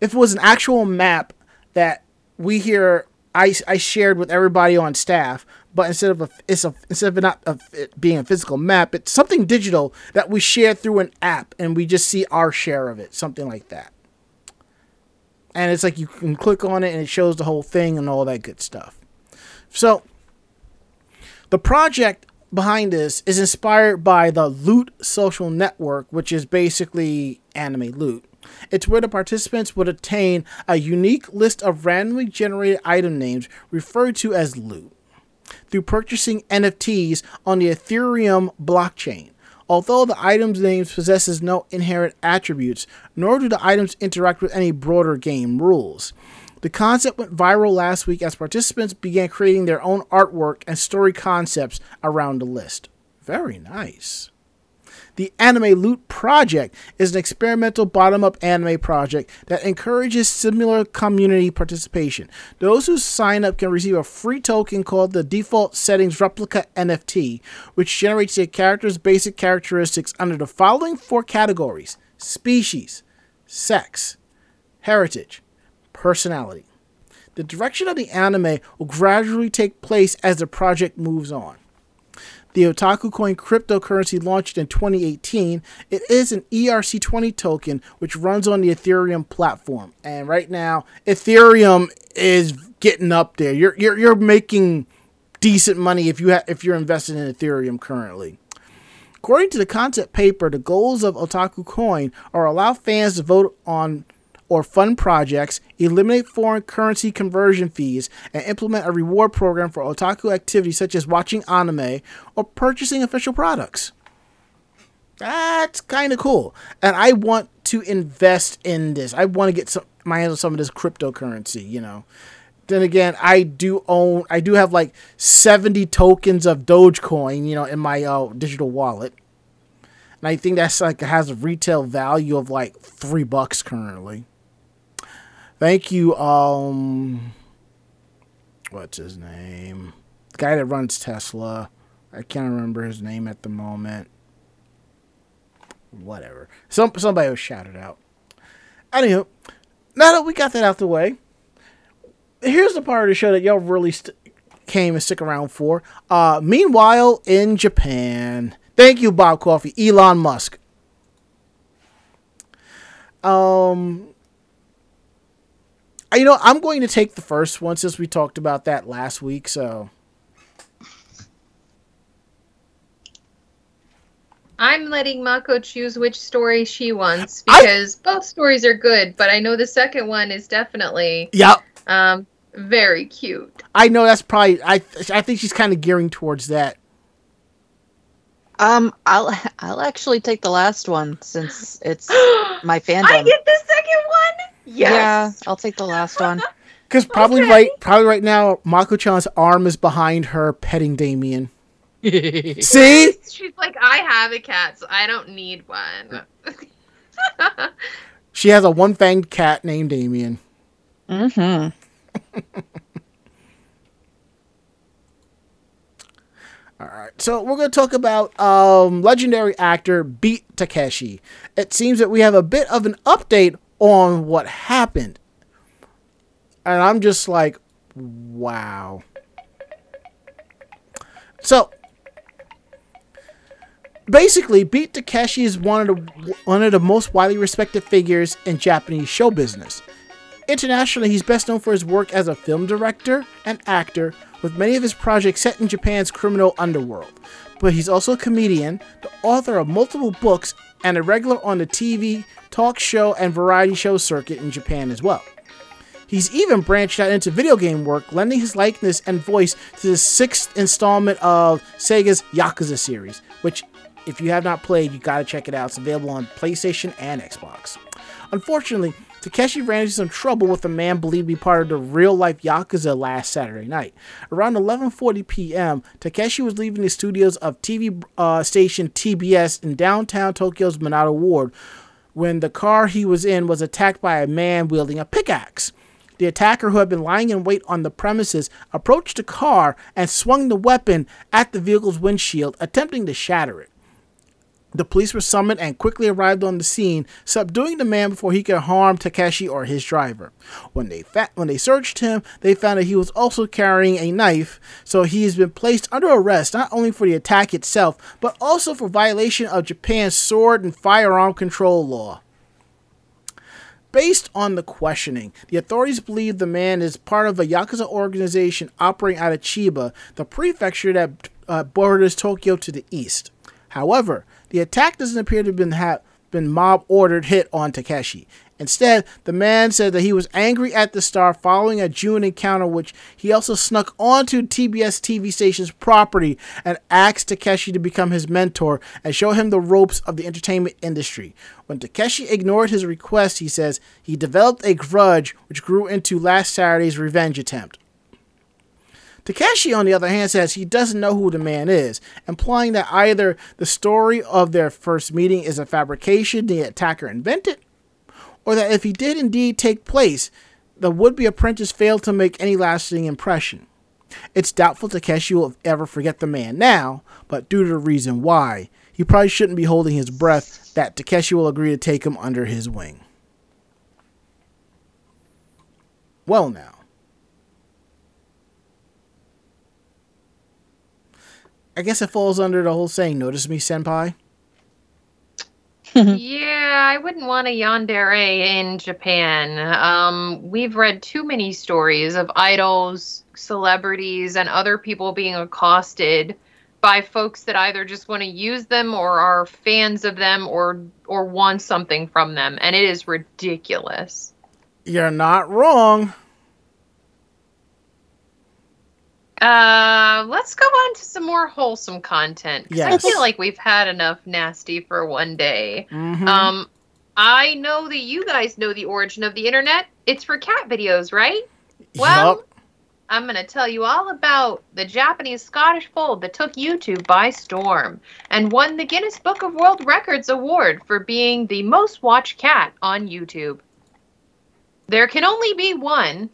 if it was an actual map that we here I, I shared with everybody on staff, but instead of a, it's a instead of not a, it being a physical map, it's something digital that we share through an app, and we just see our share of it, something like that. And it's like you can click on it, and it shows the whole thing and all that good stuff. So, the project behind this is inspired by the Loot social network, which is basically anime loot. It's where the participants would attain a unique list of randomly generated item names referred to as loot through purchasing NFTs on the Ethereum blockchain. Although the item's name possesses no inherent attributes, nor do the items interact with any broader game rules. The concept went viral last week as participants began creating their own artwork and story concepts around the list. Very nice. The Anime Loot Project is an experimental bottom up anime project that encourages similar community participation. Those who sign up can receive a free token called the Default Settings Replica NFT, which generates a character's basic characteristics under the following four categories species, sex, heritage, personality. The direction of the anime will gradually take place as the project moves on. The Otaku Coin cryptocurrency launched in 2018. It is an ERC20 token which runs on the Ethereum platform. And right now, Ethereum is getting up there. You're you're, you're making decent money if you ha- if you're invested in Ethereum currently. According to the concept paper, the goals of Otaku Coin are allow fans to vote on or fund projects, eliminate foreign currency conversion fees, and implement a reward program for otaku activities such as watching anime or purchasing official products. That's kind of cool. And I want to invest in this. I want to get some, my hands on some of this cryptocurrency, you know. Then again, I do own, I do have like 70 tokens of Dogecoin, you know, in my uh, digital wallet. And I think that's like has a retail value of like three bucks currently. Thank you, um what's his name? The guy that runs Tesla. I can't remember his name at the moment. Whatever. Some somebody will shout it out. Anywho, now that we got that out the way, here's the part of the show that y'all really st- came and stick around for. Uh, meanwhile, in Japan, thank you, Bob Coffee, Elon Musk. Um, you know, I'm going to take the first one since we talked about that last week. So I'm letting Mako choose which story she wants because I... both stories are good, but I know the second one is definitely yeah um very cute. I know that's probably I I think she's kind of gearing towards that. Um, I'll I'll actually take the last one since it's my fandom. I get the second one. Yes. Yeah, I'll take the last one. Because probably okay. right, probably right now, Mako-chan's arm is behind her, petting Damien. See? She's like, I have a cat, so I don't need one. she has a one-fanged cat named Damien. Mm-hmm. All right, so we're going to talk about um, legendary actor Beat Takeshi. It seems that we have a bit of an update on what happened. And I'm just like, wow. So, basically, Beat Takeshi is one of the one of the most widely respected figures in Japanese show business. Internationally, he's best known for his work as a film director and actor, with many of his projects set in Japan's criminal underworld. but he's also a comedian, the author of multiple books, and a regular on the TV, talk show, and variety show circuit in Japan as well. He's even branched out into video game work, lending his likeness and voice to the sixth installment of Sega's Yakuza series, which, if you have not played, you gotta check it out. It's available on PlayStation and Xbox. Unfortunately, Takeshi ran into some trouble with a man believed to be part of the real-life Yakuza last Saturday night. Around 11:40 p.m., Takeshi was leaving the studios of TV uh, station TBS in downtown Tokyo's Minato Ward when the car he was in was attacked by a man wielding a pickaxe. The attacker, who had been lying in wait on the premises, approached the car and swung the weapon at the vehicle's windshield, attempting to shatter it. The police were summoned and quickly arrived on the scene, subduing the man before he could harm Takeshi or his driver. When they fa- when they searched him, they found that he was also carrying a knife, so he has been placed under arrest not only for the attack itself, but also for violation of Japan's sword and firearm control law. Based on the questioning, the authorities believe the man is part of a Yakuza organization operating out of Chiba, the prefecture that uh, borders Tokyo to the east. However, the attack doesn't appear to have been, ha- been mob ordered hit on Takeshi. Instead, the man said that he was angry at the star following a June encounter, which he also snuck onto TBS TV station's property and asked Takeshi to become his mentor and show him the ropes of the entertainment industry. When Takeshi ignored his request, he says he developed a grudge which grew into last Saturday's revenge attempt. Takeshi, on the other hand, says he doesn't know who the man is, implying that either the story of their first meeting is a fabrication the attacker invented, or that if he did indeed take place, the would be apprentice failed to make any lasting impression. It's doubtful Takeshi will ever forget the man now, but due to the reason why, he probably shouldn't be holding his breath that Takeshi will agree to take him under his wing. Well, now. I guess it falls under the whole saying, notice me, senpai. yeah, I wouldn't want a yandere in Japan. Um, we've read too many stories of idols, celebrities, and other people being accosted by folks that either just want to use them or are fans of them or or want something from them, and it is ridiculous. You're not wrong. Uh, let's go on to some more wholesome content. 'cause I Yes. feel like we've had enough nasty for one day. Mhm. Um, I know that you guys know the origin of the internet. It's for cat videos, right? Well, Yup. I'm going to tell you all about the Japanese Scottish fold that took YouTube by storm and won the Guinness Book of World Records award for being the most watched cat on YouTube. There can only be one,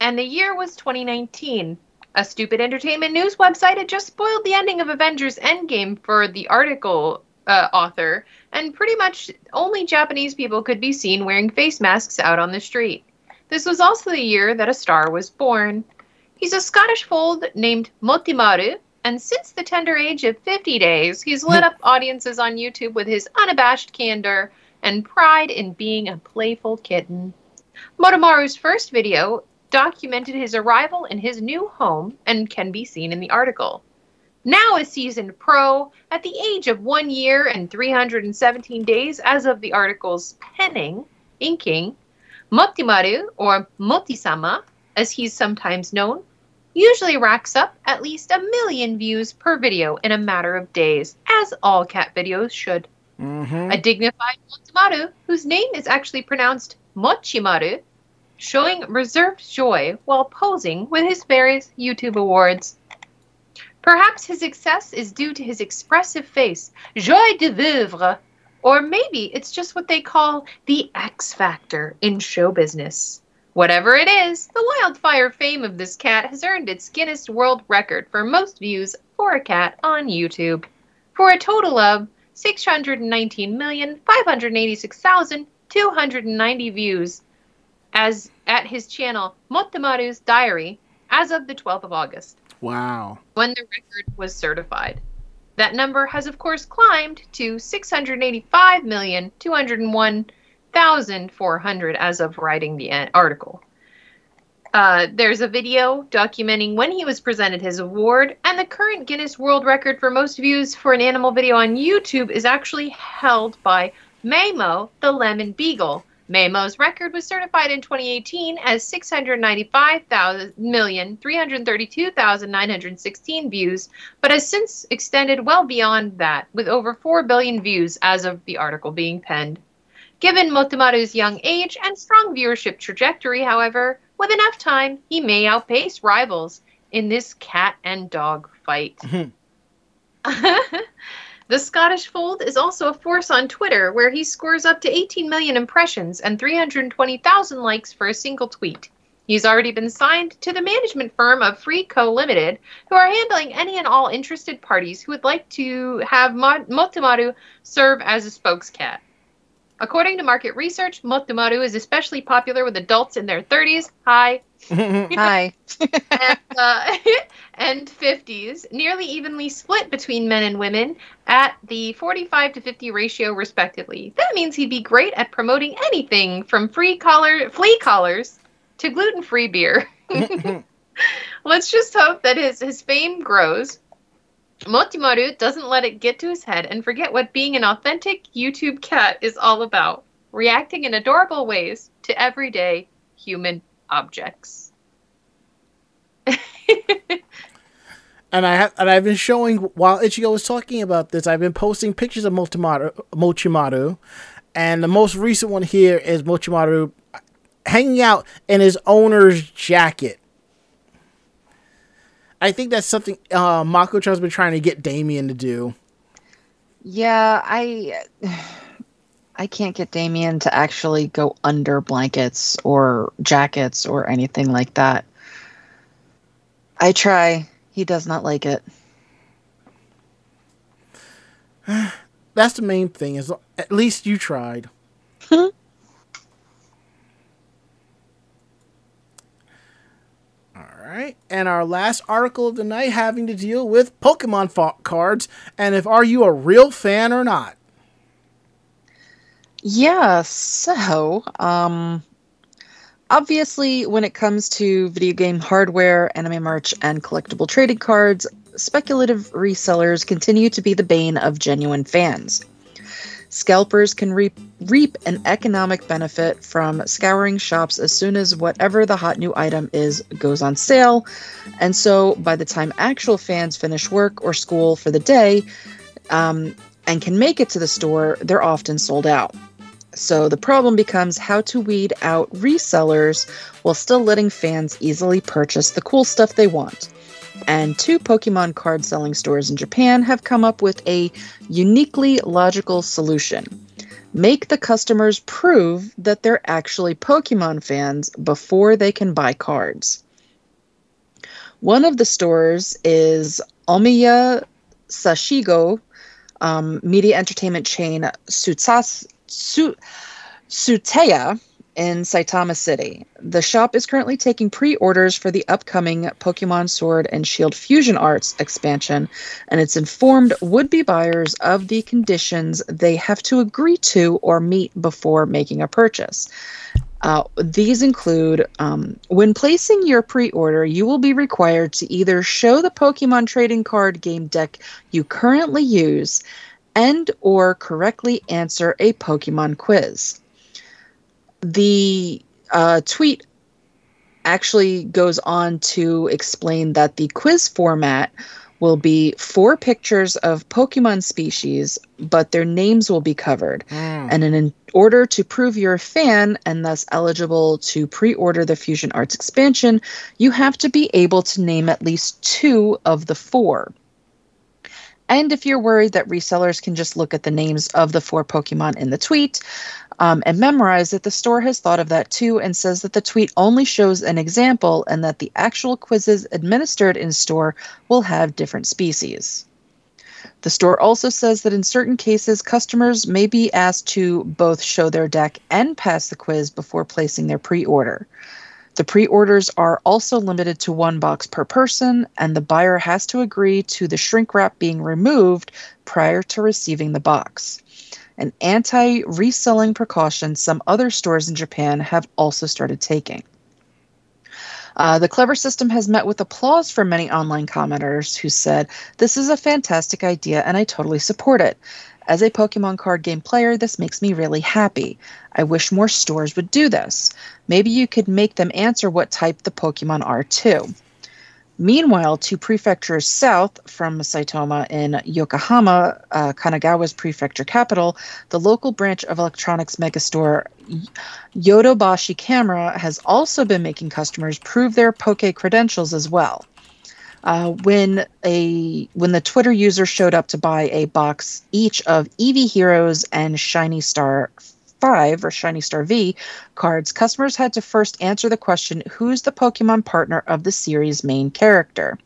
and the year was 2019. A stupid entertainment news website had just spoiled the ending of Avengers Endgame for the article uh, author, and pretty much only Japanese people could be seen wearing face masks out on the street. This was also the year that a star was born. He's a Scottish fold named Motimaru, and since the tender age of 50 days, he's lit up audiences on YouTube with his unabashed candor and pride in being a playful kitten. Motomaru's first video documented his arrival in his new home and can be seen in the article. Now a seasoned pro, at the age of one year and 317 days as of the article's penning, inking, Motimaru, or Motisama, as he's sometimes known, usually racks up at least a million views per video in a matter of days, as all cat videos should. Mhm. A dignified Motimaru, whose name is actually pronounced Mochimaru, showing reserved joy while posing with his various YouTube awards. Perhaps his success is due to his expressive face, joie de vivre, or maybe it's just what they call the X factor in show business. Whatever it is, the wildfire fame of this cat has earned its Guinness World Record for most views for a cat on YouTube, for a total of 619,586,290 views as at his channel Motomaru's Diary as of the 12th of August Wow. when the record was certified. That number has, of course, climbed to 685,201,400 as of writing the article. Uh, there's a video documenting when he was presented his award, and the current Guinness World Record for most views for an animal video on YouTube is actually held by Maymo, the lemon beagle. Maymo's record was certified in 2018 as 695,332,916 views, but has since extended well beyond that, with over 4 billion views as of the article being penned. Given Motomaru's young age and strong viewership trajectory, however, with enough time, he may outpace rivals in this cat and dog fight. the Scottish Fold is also a force on Twitter, where he scores up to 18 million impressions and 320,000 likes for a single tweet. He's already been signed to the management firm of Free Co. Limited, who are handling any and all interested parties who would like to have Motomaru serve as a spokescat. According to market research, Mochimaru is especially popular with adults in their 30s. Hi. Hi. and, uh, and 50s, nearly evenly split between men and women at the 45 to 50 ratio, respectively. That means he'd be great at promoting anything from free collar, flea collars to gluten free beer. Let's just hope that his, his fame grows Mochimaru doesn't let it get to his head and forget what being an authentic YouTube cat is all about reacting in adorable ways to everyday human objects. and I have and I've been showing while Ichigo was talking about this, I've been posting pictures of Motomaru, Mochimaru, and the most recent one here is Mochimaru hanging out in his owner's jacket. I think that's something uh, Mako-chan's been trying to get Damien to do. Yeah, I I can't get Damien to actually go under blankets or jackets or anything like that. I try. He does not like it. That's the main thing. Is at least you tried. right. And our last article of the night having to deal with Pokemon fo- cards and if are you a real fan or not. Yeah, so um obviously when it comes to video game hardware, anime merch and collectible trading cards, speculative resellers continue to be the bane of genuine fans. Scalpers can reap, reap an economic benefit from scouring shops as soon as whatever the hot new item is goes on sale. And so by the time actual fans finish work or school for the day um, and can make it to the store, they're often sold out. So the problem becomes how to weed out resellers while still letting fans easily purchase the cool stuff they want and two Pokemon card selling stores in Japan have come up with a uniquely logical solution. Make the customers prove that they're actually Pokemon fans before they can buy cards. One of the stores is Omiya Sashigo um, media entertainment chain Sutsas, Su, Suteya in Saitama City. The shop is currently taking pre orders for the upcoming Pokemon Sword and Shield Fusion Arts expansion, and it's informed would be buyers of the conditions they have to agree to or meet before making a purchase. Uh, these include um, when placing your pre order, you will be required to either show the Pokemon trading card game deck you currently use and or correctly answer a Pokemon quiz the uh, tweet actually goes on to explain that the quiz format will be four pictures of Pokemon species, but their names will be covered. Mm. And in order to prove you're a fan and thus eligible to pre order the Fusion Arts expansion, you have to be able to name at least two of the four. And if you're worried that resellers can just look at the names of the four Pokemon in the tweet, um, and memorize it, the store has thought of that too and says that the tweet only shows an example and that the actual quizzes administered in store will have different species. The store also says that in certain cases, customers may be asked to both show their deck and pass the quiz before placing their pre order. The pre orders are also limited to one box per person, and the buyer has to agree to the shrink wrap being removed prior to receiving the box an anti reselling precaution some other stores in Japan have also started taking. Uh, the clever system has met with applause from many online commenters who said, This is a fantastic idea and I totally support it. As a Pokemon card game player, this makes me really happy. I wish more stores would do this. Maybe you could make them answer what type the Pokemon are too. Meanwhile, two prefectures south from Saitama in Yokohama, uh, Kanagawa's prefecture capital, the local branch of electronics megastore Yodobashi Camera has also been making customers prove their Poke credentials as well. Uh, when a when the Twitter user showed up to buy a box each of Eevee Heroes and Shiny Star 5 or Shiny Star V cards, customers had to first answer the question who's the Pokemon partner of the series' main character?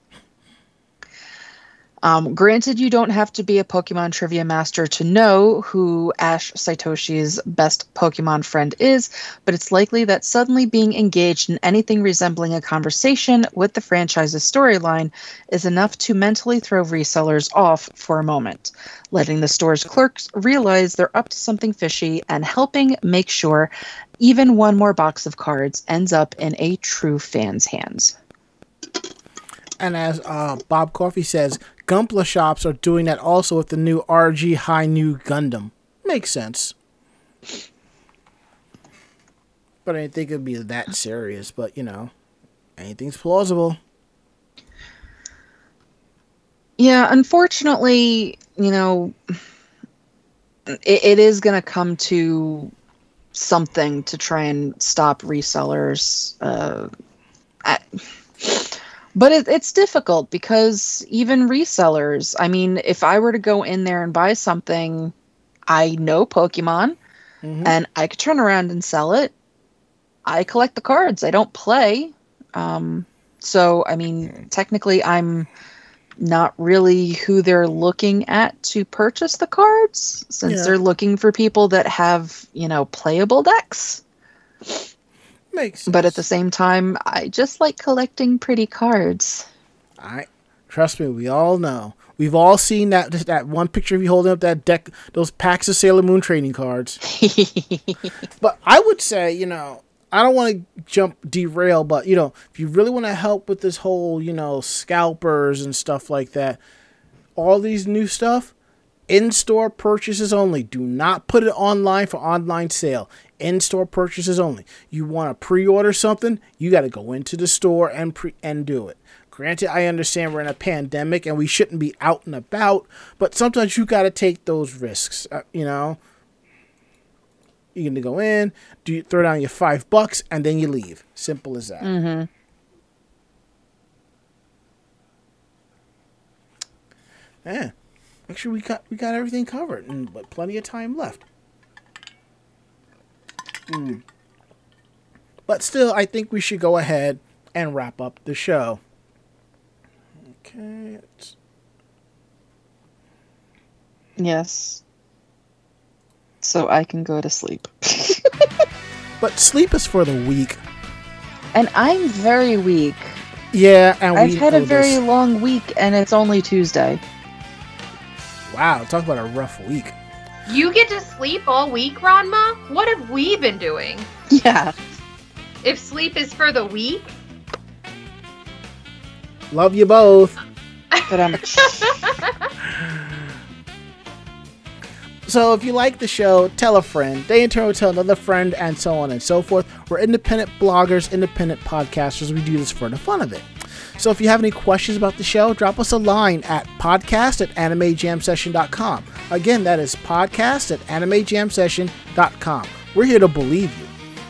Um, granted, you don't have to be a Pokemon trivia master to know who Ash Satoshi's best Pokemon friend is, but it's likely that suddenly being engaged in anything resembling a conversation with the franchise's storyline is enough to mentally throw resellers off for a moment, letting the store's clerks realize they're up to something fishy and helping make sure even one more box of cards ends up in a true fan's hands. And as uh, Bob Coffey says, Gunpla shops are doing that also with the new RG Hi-Nu Gundam. Makes sense. But I didn't think it'd be that serious. But you know, anything's plausible. Yeah, unfortunately, you know, it, it is going to come to something to try and stop resellers. Uh, but it, it's difficult because even resellers, I mean, if I were to go in there and buy something, I know Pokemon mm-hmm. and I could turn around and sell it. I collect the cards, I don't play. Um, so, I mean, technically, I'm not really who they're looking at to purchase the cards since yeah. they're looking for people that have, you know, playable decks. Makes sense. But at the same time, I just like collecting pretty cards. I trust me, we all know. We've all seen that that one picture of you holding up that deck, those packs of Sailor Moon trading cards. but I would say, you know, I don't want to jump derail, but you know, if you really want to help with this whole, you know, scalpers and stuff like that, all these new stuff, in-store purchases only. Do not put it online for online sale in-store purchases only. You want to pre-order something, you got to go into the store and pre and do it. Granted, I understand we're in a pandemic and we shouldn't be out and about, but sometimes you got to take those risks. Uh, you know, you're gonna go in, do you throw down your five bucks, and then you leave. Simple as that. Mm-hmm. Yeah, make sure we got we got everything covered, and but plenty of time left. Mm. But still, I think we should go ahead and wrap up the show. Okay. It's... Yes. So I can go to sleep. but sleep is for the weak. And I'm very weak. Yeah, and I've had a very this. long week, and it's only Tuesday. Wow, talk about a rough week. You get to sleep all week, Ranma? What have we been doing? Yeah. If sleep is for the weak? Love you both. But I'm. so if you like the show, tell a friend. They in turn will tell another friend, and so on and so forth. We're independent bloggers, independent podcasters. We do this for the fun of it. So if you have any questions about the show, drop us a line at podcast at animejamsession.com. Again, that is podcast at animejamsession.com. We're here to believe you.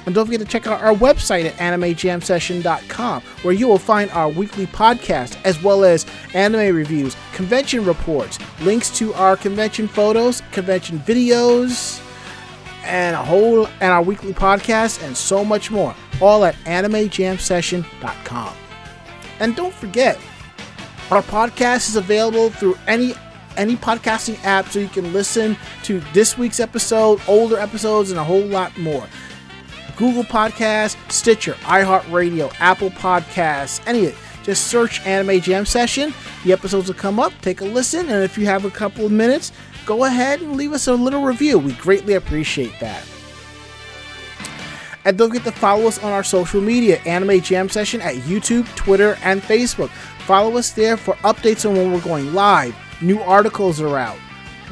And don't forget to check out our website at animejamsession.com, where you will find our weekly podcast as well as anime reviews, convention reports, links to our convention photos, convention videos, and a whole and our weekly podcast and so much more. All at animejamsession.com. And don't forget, our podcast is available through any any podcasting app so you can listen to this week's episode, older episodes, and a whole lot more. Google Podcasts, Stitcher, iHeartRadio, Apple Podcasts, any of it. Just search Anime Jam Session. The episodes will come up. Take a listen, and if you have a couple of minutes, go ahead and leave us a little review. We greatly appreciate that. And don't forget to follow us on our social media, Anime Jam Session at YouTube, Twitter, and Facebook. Follow us there for updates on when we're going live. New articles are out.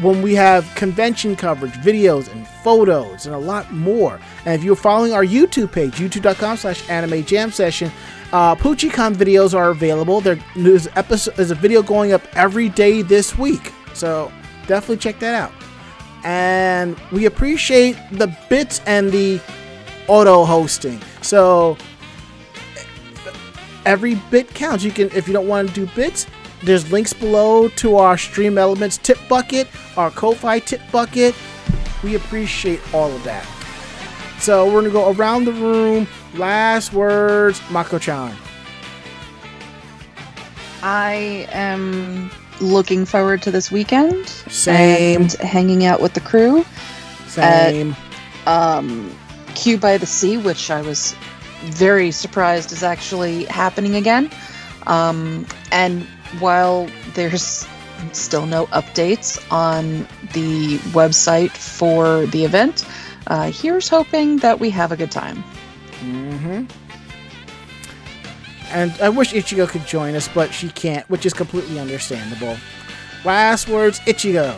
When we have convention coverage, videos, and photos, and a lot more. And if you're following our YouTube page, youtube.com slash anime jam session, uh, PoochieCon videos are available. There- There's, episode, there's a video going up every day this week. So definitely check that out. And we appreciate the bits and the auto hosting. So every bit counts. You can if you don't want to do bits, there's links below to our Stream Elements tip bucket, our Ko-Fi tip bucket. We appreciate all of that. So we're gonna go around the room. Last words, Mako-chan. I am looking forward to this weekend. Same. And hanging out with the crew. Same. Um, Q by the Sea, which I was very surprised is actually happening again. Um, and while there's still no updates on the website for the event, uh, here's hoping that we have a good time. hmm And I wish Ichigo could join us, but she can't, which is completely understandable. Last words, Ichigo.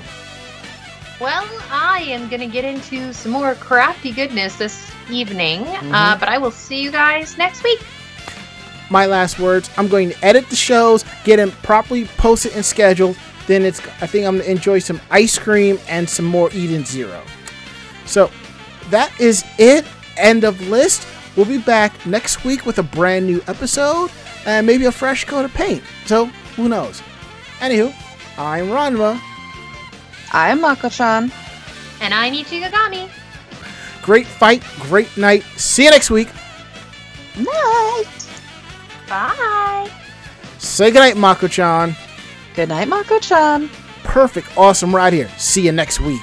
Well, I am going to get into some more crafty goodness this evening, uh, but I will see you guys next week. My last words. I'm going to edit the shows, get them properly posted and scheduled. Then it's. I think I'm gonna enjoy some ice cream and some more Eden Zero. So that is it. End of list. We'll be back next week with a brand new episode and maybe a fresh coat of paint. So who knows? Anywho, I'm Ranma. I'm Mako-chan. And I'm Ichigagami. Great fight, great night. See you next week. Night. Bye. Say goodnight, Mako-chan. Good night, Mako-chan. Perfect, awesome ride here. See you next week.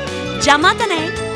じゃまたね。